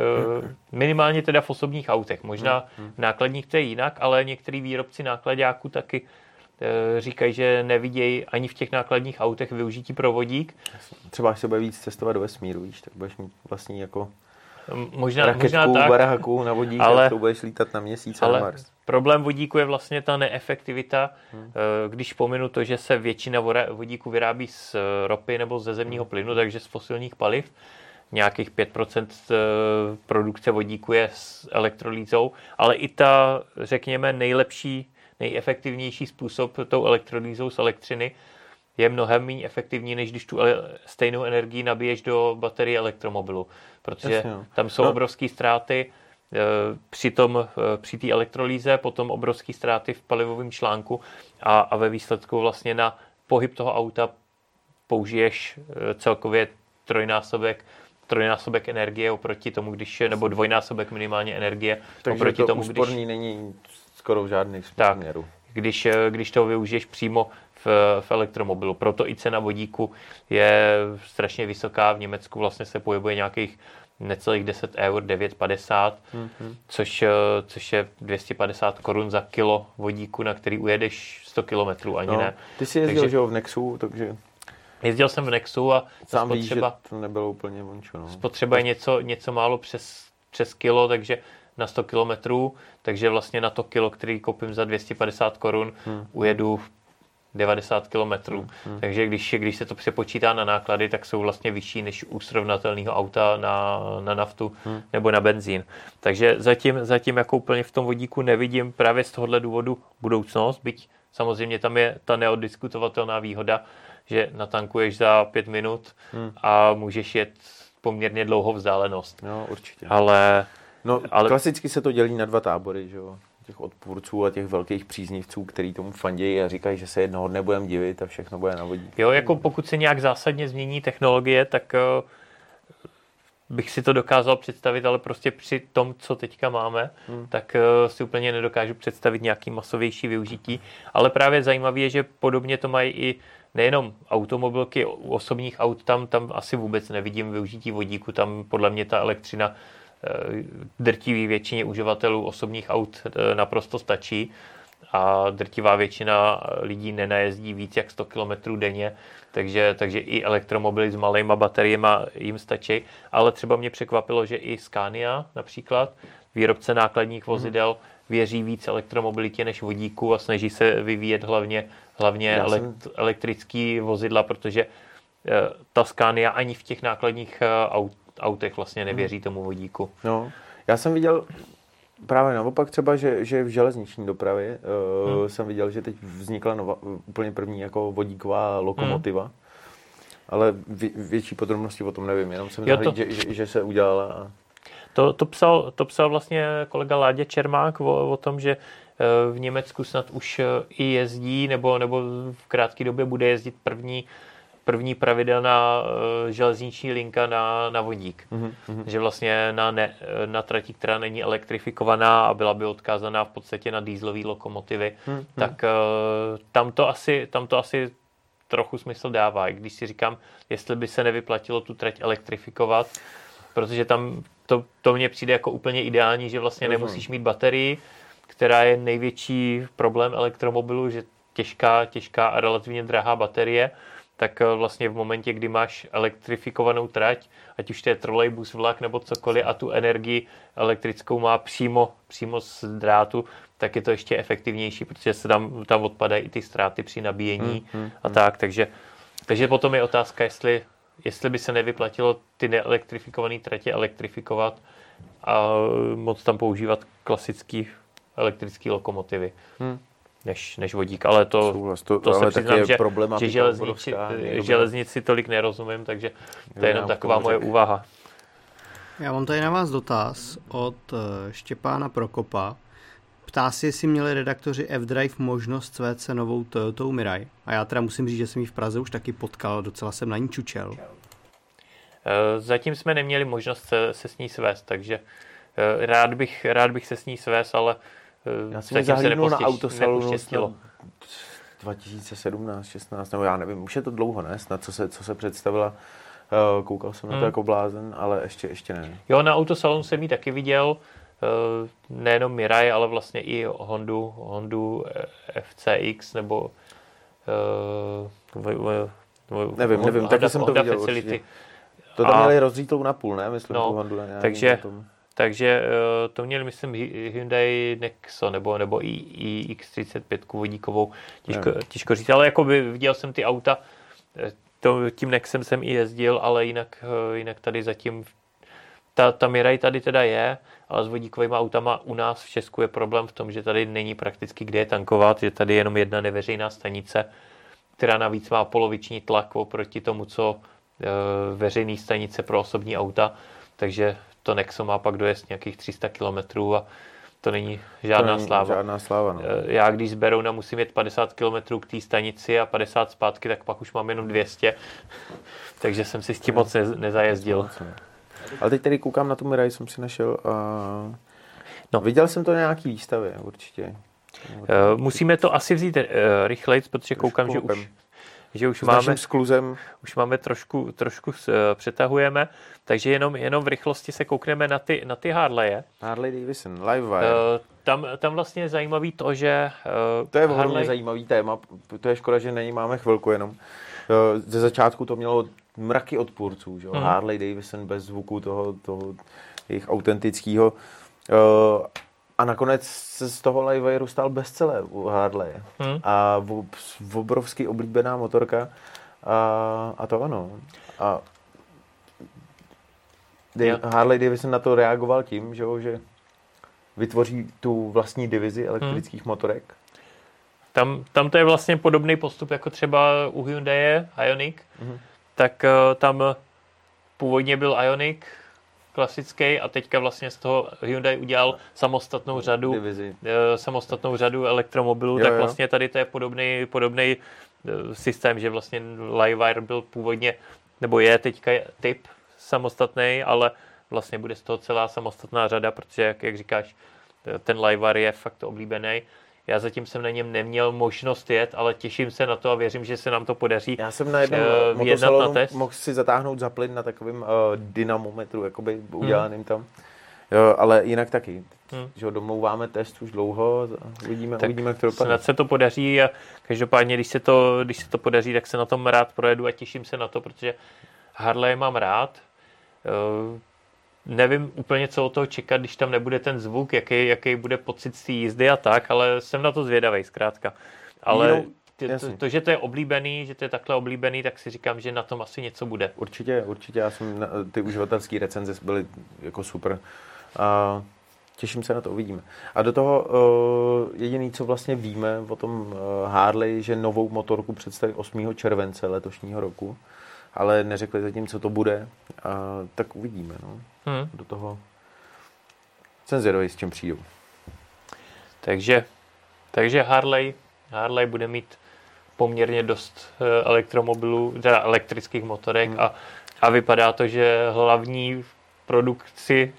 minimálně teda v osobních autech. Možná hmm. v nákladních to je jinak, ale některý výrobci nákladáků taky eh, říkají, že nevidějí ani v těch nákladních autech využití pro vodík. Třeba až se bude víc cestovat do vesmíru, víš, tak budeš mít vlastní jako možná, raketku, možná tak, barahaku na vodík ale, a to budeš lítat na měsíc ale a na Mars. Problém vodíku je vlastně ta neefektivita, hmm. Eh, když pominu to, že se většina vodíku vyrábí z ropy nebo ze zemního plynu, takže z fosilních paliv, nějakých 5% eh, produkce vodíku je s elektrolýzou, ale i ta, řekněme, nejlepší, nejefektivnější způsob tou elektrolýzou z elektřiny je mnohem méně efektivní, než když tu stejnou energii nabiješ do baterie elektromobilu, protože Jasně, no. tam jsou no. obrovské ztráty eh, při, tom, eh, při té elektrolýze, potom obrovské ztráty v palivovém článku a, a ve výsledku vlastně na pohyb toho auta použiješ celkově trojnásobek trojnásobek energie oproti tomu, když, nebo dvojnásobek minimálně energie Takže oproti to tomu, úsporný když, není skoro v žádných Tak. když, eh, když to využiješ přímo v, v elektromobilu. Proto i cena vodíku je strašně vysoká. V Německu vlastně se pohybuje nějakých necelých 10 eur, 9,50, Mhm. což, eh, což je 250 korun za kilo vodíku, na který ujedeš 100 kilometrů, ani No, ne. ty jsi jezdil, Takže- že v Nexu, takže Jezdil jsem v Nexu a sám víš, že spotřeba, to nebylo úplně vončo. No. spotřeba je něco, něco málo přes, přes kilo, takže na 100 kilometrů, takže vlastně na to kilo, který koupím za 250 korun, Hmm. ujedu 90 kilometrů. Takže když, když se to přepočítá na náklady, tak jsou vlastně vyšší než u srovnatelného auta na, na naftu nebo na benzín. Takže zatím, zatím jako úplně v tom vodíku nevidím právě z tohohle důvodu budoucnost, byť samozřejmě tam je ta neodiskutovatelná výhoda, že natankuješ za pět minut a můžeš jet poměrně dlouhou vzdálenost. Jo, určitě. Ale No, ale... klasicky se to dělí na dva tábory, že jo? Těch odpůrců a těch velkých příznivců, který tomu fandějí a říkají, že se jednoho dne budeme divit a všechno bude na vodík. Jo, jako pokud se nějak zásadně změní technologie, tak eh, bych si to dokázal představit, ale prostě při tom, co teďka máme, hmm. tak eh, si úplně nedokážu představit nějaký masovější využití. Ale právě zajímavé je, že podobně to mají i nejenom automobilky, osobních aut, tam, tam asi vůbec nevidím využití vodíku, tam podle mě ta elektřina eh, drtivý většině uživatelů osobních aut eh, naprosto stačí. A drtivá většina lidí nenajezdí víc jak 100 km denně, takže, takže i elektromobily s malejma bateriemi jim stačí. Ale třeba mě překvapilo, že i Scania například, výrobce nákladních vozidel, věří víc elektromobilitě než vodíku a snaží se vyvíjet hlavně, hlavně elekt, elektrický vozidla, protože eh, ta Scania ani v těch nákladních eh, aut, autech vlastně nevěří tomu vodíku. No, já jsem viděl právě naopak třeba, že, že v železniční dopravě uh, Hmm. jsem viděl, že teď vznikla nova, úplně první jako vodíková lokomotiva. Ale vě, větší podrobnosti o tom nevím, jenom jsem Jo, to- že, že, že se udělala. A... To, to, psal, to psal vlastně kolega Láďa Čermák o, o tom, že eh, v Německu snad už eh, i jezdí, nebo, nebo v krátké době bude jezdit první, první pravidelná eh, železniční linka na, na vodík. Mhm, mhm. Že vlastně na, ne, na trati, která není elektrifikovaná a byla by odkázaná v podstatě na dýzlové lokomotivy, Hmm, tak eh, tam to asi, tam to asi trochu smysl dává. I když si říkám, jestli by se nevyplatilo tu trať elektrifikovat, protože tam to, to mně přijde jako úplně ideální, že vlastně Rozumím. nemusíš mít baterii, která je největší problém elektromobilu, že těžká, těžká a relativně drahá baterie, tak eh, vlastně v momentě, kdy máš elektrifikovanou trať, ať už to je trolejbus, vlak nebo cokoliv a tu energii elektrickou má přímo, přímo z drátu, tak je to ještě efektivnější, protože se tam, tam odpadají i ty ztráty při nabíjení Hmm, hmm, a tak, takže, takže potom je otázka, jestli, jestli by se nevyplatilo ty neelektrifikované tratě elektrifikovat a moc tam používat klasický elektrický lokomotivy. Hmm. Než, než vodík, ale to, Souhlas, to, to se ale přiznám, taky je že, problematika že železnici, železnici tolik nerozumím, takže to je jenom taková moje úvaha. Já mám tady na vás dotaz od eh, Štěpána Prokopa. Ptá se, jestli měli redaktoři F-Drive možnost svést se novou Toyotou Mirai. A já teda musím říct, že jsem ji v Praze už taky potkal, docela jsem na ní čučel. Eh, Zatím jsme neměli možnost se, se s ní svést, takže eh, rád bych, rád bych se s ní svést, ale eh, Já jsem zatím se zahlídnul na autosalonu nepoštěstilo. snad 2017, 16, nebo já nevím, už je to dlouho, ne? Snad, co se, co se představila. Eh, Koukal jsem na to Hmm. jako blázen, ale ještě, ještě ne. Jo, na autosalonu jsem ji taky viděl, eh, nejenom Mirai, ale vlastně i Hondu, Hondu eh, FCX nebo eh, v- Nevím, nevím, taky jsem to viděl. To tam měli rozřítlou na půl, ne? Myslím, No, tu Hondu. Ne, takže- tom. Takže eh, to měl, myslím, Hy- Hyundai Nexo nebo, nebo i, i X35 vodíkovou, těžko, Nevím. těžko říct, ale jako by viděl jsem ty auta, eh, to, tím Nexem jsem i jezdil, ale jinak, eh, jinak tady zatím ta, ta Mirai tady teda je, ale s vodíkovými autama u nás v Česku je problém v tom, že tady není prakticky kde je tankovat, je tady jenom jedna neveřejná stanice, která navíc má poloviční tlak oproti tomu, co e, veřejný stanice pro osobní auta, takže to Nexo má pak dojezd nějakých 300 km a to není žádná to není sláva. Žádná sláva, no. E, Já když z Berouna musím jet 50 km k té stanici a 50 zpátky, tak pak už mám jenom 200, takže jsem si s tím moc ne- nezajezdil. Ale teď tady koukám na tu Mirai, jsem si našel a... No. Viděl jsem to na nějaký výstavě, určitě. Uh, musíme to asi vzít uh, rychleji, protože koukám, že už, že už máme, skluzem. už máme trošku, trošku uh, přetahujeme, takže jenom, jenom v rychlosti se koukneme na ty, na ty Harleje. Harley Davidson, Live Wire. Uh, tam, tam vlastně je zajímavý to, že... Uh, to je Harley... Harley... zajímavý téma, to je škoda, že není máme chvilku jenom. Uh, ze začátku to mělo mraky odpůrců, že? Mm. Harley Davidson bez zvuku toho, toho jejich autentického. Uh, a nakonec se z toho Livewire stal bestseller u Harley. Hmm. A v, v obrovsky oblíbená motorka. A, a to ano. A Dave, Harley Davidson na to reagoval tím, že, že vytvoří tu vlastní divizi elektrických hmm. motorek. Tam, tam to je vlastně podobný postup jako třeba u Hyundai Ioniq. Hmm. Tak uh, tam původně byl Ioniq, klasický a teďka vlastně z toho Hyundai udělal samostatnou řadu, Divizi. Eh, samostatnou řadu elektromobilů, jo, tak vlastně tady to je podobný, podobný eh, systém, že vlastně Livewire byl původně, nebo je teďka typ samostatný, ale vlastně bude z toho celá samostatná řada, protože, jak, jak říkáš, ten Livewire je fakt oblíbený. Já zatím jsem na něm neměl možnost jet, ale těším se na to a věřím, že se nám to podaří Já jsem na jednom uh, na mohl si zatáhnout za plyn na takovém uh, dynamometru, jakoby hmm. udělaným hmm. tam. Jo, ale jinak taky. Hmm. Že domlouváme test už dlouho, uvidíme, tak uvidíme, jak to dopadne. Snad se to podaří a každopádně, když se, to, když se to podaří, tak se na tom rád projedu a těším se na to, protože Harley mám rád. Uh, nevím úplně, co od toho čekat, když tam nebude ten zvuk, jaký, jaký bude pocit z té jízdy a tak, ale jsem na to zvědavý zkrátka. Ale jo, to, to, že to je oblíbený, že to je takhle oblíbený, tak si říkám, že na tom asi něco bude. Určitě, určitě. Já jsem, ty uživatelské recenze byly jako super. A těším se na to, uvidíme. A do toho uh, jediný, co vlastně víme o tom uh, Harley, že novou motorku představí 8. července letošního roku ale neřekli zatím, co to bude, a tak uvidíme. No. Hmm. Do toho jsem zvědavý, s čím přijdou. Takže, takže Harley, Harley bude mít poměrně dost eh, elektromobilů, teda elektrických motorek hmm. a, a vypadá to, že hlavní produkci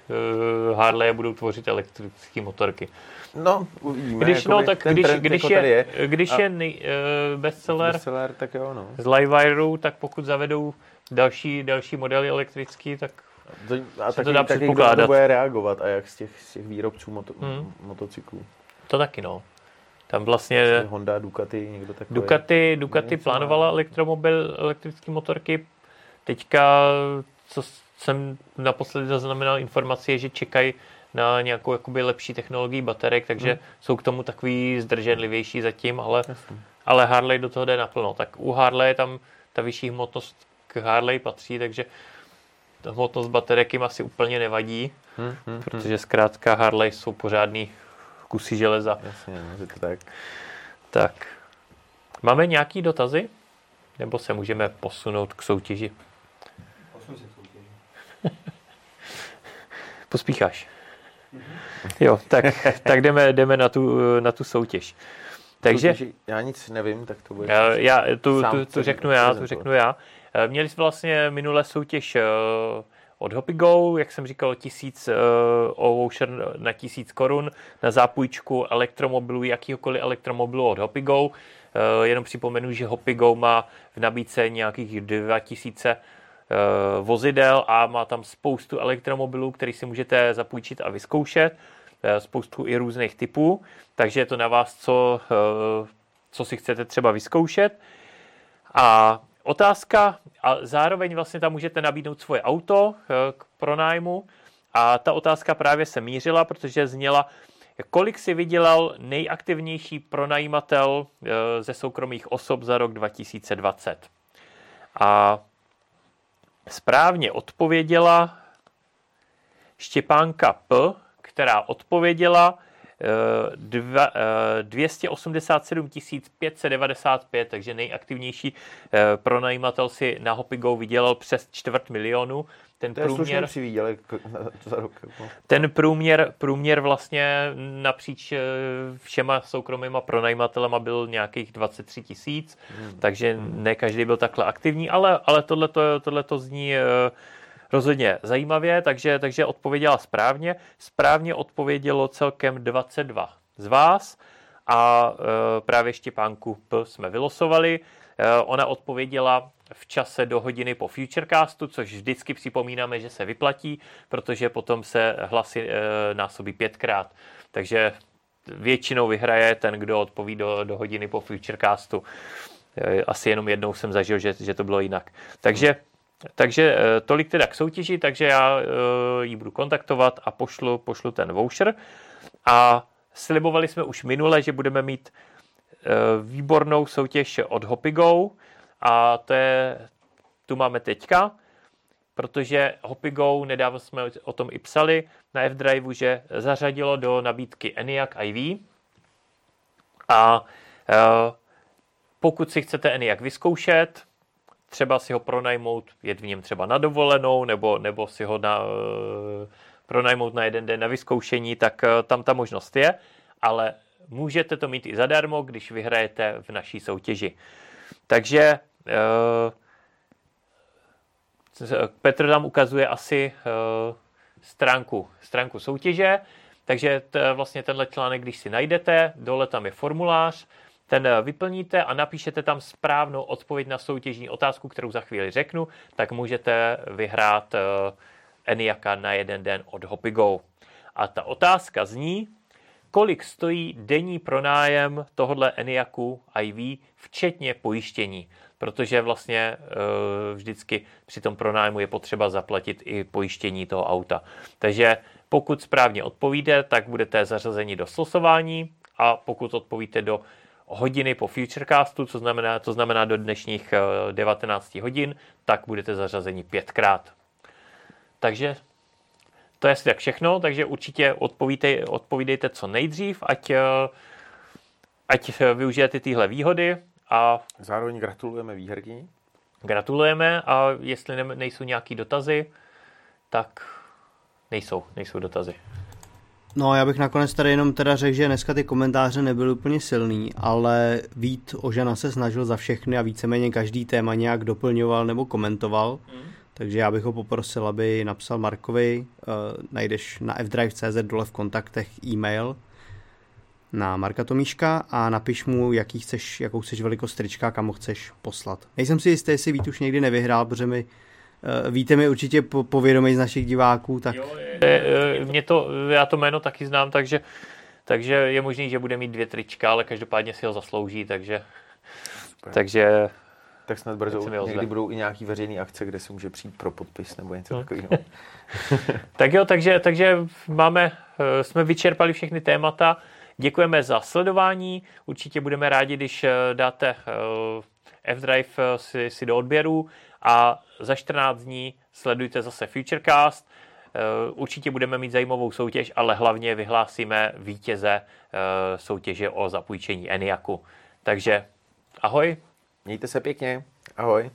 uh, Harley budou tvořit elektrické motorky. No, uvidíme. Když, no, tak když, když, jako je, je, když je nej, uh, bestseller, bestseller tak jo, no. z Livewireu, tak pokud zavedou další, další modely elektrický, tak to, a taky, to dá taky předpokládat. Kdo bude reagovat a jak z těch, z těch výrobců moto, hmm. motocyklů. To taky, no. Tam vlastně... Honda, Ducati, někdo takový. Ducati, Ducati plánovala elektromobil, elektrické motorky. Teďka, co jsem naposledy zaznamenal informaci, je, že čekají na nějakou jakoby lepší technologii baterek, takže hmm. jsou k tomu takový zdrženlivější zatím, ale, ale Harley do toho jde naplno. Tak u Harley tam ta vyšší hmotnost k Harley patří, takže ta hmotnost baterek jim asi úplně nevadí, hmm, hmm, protože zkrátka Harley jsou pořádný kusy železa. Jasně, no, to tak. Tak. Máme nějaký dotazy? Nebo se můžeme posunout k soutěži? Posun se k soutěži. Pospícháš. Jo, tak, tak jdeme, jdeme na, tu, na tu soutěž. Takže, já nic nevím, tak to bude. Já, já tu, tu, tu řeknu já, tu řeknu já. Eh, měli jsme vlastně minulé soutěž eh, od Hopigo, jak jsem říkal, tisíc uh, na tisíc korun na zápůjčku elektromobilu, jakýhokoliv elektromobilu od Hopigo. Uh, jenom připomenu, že Hopigo má v nabídce nějakých 2000 Eh, vozidel a má tam spoustu elektromobilů, který si můžete zapůjčit a vyzkoušet, eh, spoustu i různých typů, takže je to na vás, co, eh, co si chcete třeba vyzkoušet. A otázka, a zároveň vlastně tam můžete nabídnout svoje auto k pronájmu a ta otázka právě se mířila, protože zněla, kolik si vydělal nejaktivnější pronajímatel ze soukromých osob za rok 2020. A správně odpověděla Štěpánka P., která odpověděla 287 eh, 595, takže nejaktivnější eh, pronajímatel si na Hopigo vydělal přes čtvrt milionu. Ten to průměr, je za rok. Jako. Ten průměr, průměr vlastně napříč eh, všema soukromýma pronajímatelema byl nějakých 23 tisíc, hmm. takže ne každý byl takhle aktivní, ale, ale tohle to zní rozhodně zajímavě, takže, takže odpověděla správně. Správně odpovědělo celkem 22 z vás a e, právě Štěpánku P jsme vylosovali. E, ona odpověděla v čase do hodiny po Futurecastu, což vždycky připomínáme, že se vyplatí, protože potom se hlasy e, násobí pětkrát. Takže většinou vyhraje ten, kdo odpoví do, do hodiny po Futurecastu. E, asi jenom jednou jsem zažil, že, že to bylo jinak. Takže, takže e, tolik teda k soutěži, takže já e, ji budu kontaktovat a pošlu, pošlu ten voucher. A slibovali jsme už minule, že budeme mít výbornou soutěž od Hopigo a to je, tu máme teďka, protože Hopigo, nedávno jsme o tom i psali na F-Drive, že zařadilo do nabídky ENIAC IV a pokud si chcete ENIAC vyzkoušet, třeba si ho pronajmout, jet v něm třeba na dovolenou, nebo, nebo si ho na, pronajmout na jeden den na vyzkoušení, tak tam ta možnost je, ale můžete to mít i zadarmo, když vyhrajete v naší soutěži. Takže Petr tam ukazuje asi stránku, stránku soutěže, takže to, vlastně tenhle článek, když si najdete, dole tam je formulář, ten vyplníte a napíšete tam správnou odpověď na soutěžní otázku, kterou za chvíli řeknu, tak můžete vyhrát Eniaka na jeden den od Hopigo. A ta otázka zní, kolik stojí denní pronájem tohohle Eniaku IV, včetně pojištění protože vlastně e, vždycky při tom pronájmu je potřeba zaplatit i pojištění toho auta. Takže pokud správně odpovíte, tak budete zařazeni do slosování a pokud odpovíte do hodiny po Futurecastu, co znamená, to znamená do dnešních 19 e, hodin, tak budete zařazeni pětkrát. Takže to je asi tak všechno, takže určitě odpovídejte, odpovídejte co nejdřív, ať, e, ať využijete tyhle výhody a Zároveň gratulujeme výherkyni. Gratulujeme a jestli ne, nejsou nějaký dotazy, tak nejsou, nejsou dotazy. No já bych nakonec tady jenom teda řekl, že dneska ty komentáře nebyly úplně silný, ale Vít Ožana se snažil za všechny a víceméně každý téma nějak doplňoval nebo komentoval. Mm. Takže já bych ho poprosil, aby napsal Markovi, uh, najdeš na fdrive.cz dole v kontaktech e-mail, na Marka Tomíška a napiš mu, jaký chceš, jakou chceš velikost trička, kam ho chceš poslat. Nejsem si jistý, jestli Vít už někdy nevyhrál, protože uh, víte mi určitě po, povědomí z našich diváků, tak... Jo, je, je, mě to, já to jméno taky znám, takže, takže je možný, že bude mít dvě trička, ale každopádně si ho zaslouží, takže... Super. Takže tak snad brzo někdy budou i nějaký veřejné akce, kde se může přijít pro podpis nebo něco hmm. takového. tak jo, takže, takže máme, eh, jsme vyčerpali všechny témata. Děkujeme za sledování, určitě budeme rádi, když eh, dáte eh, F-Drive eh, si, si do odběru a za 14 dní sledujte zase Futurecast. Určitě budeme mít zajímavou soutěž, ale hlavně vyhlásíme vítěze soutěže o zapůjčení Eniaku. Takže ahoj. Mějte se pěkně. Ahoj.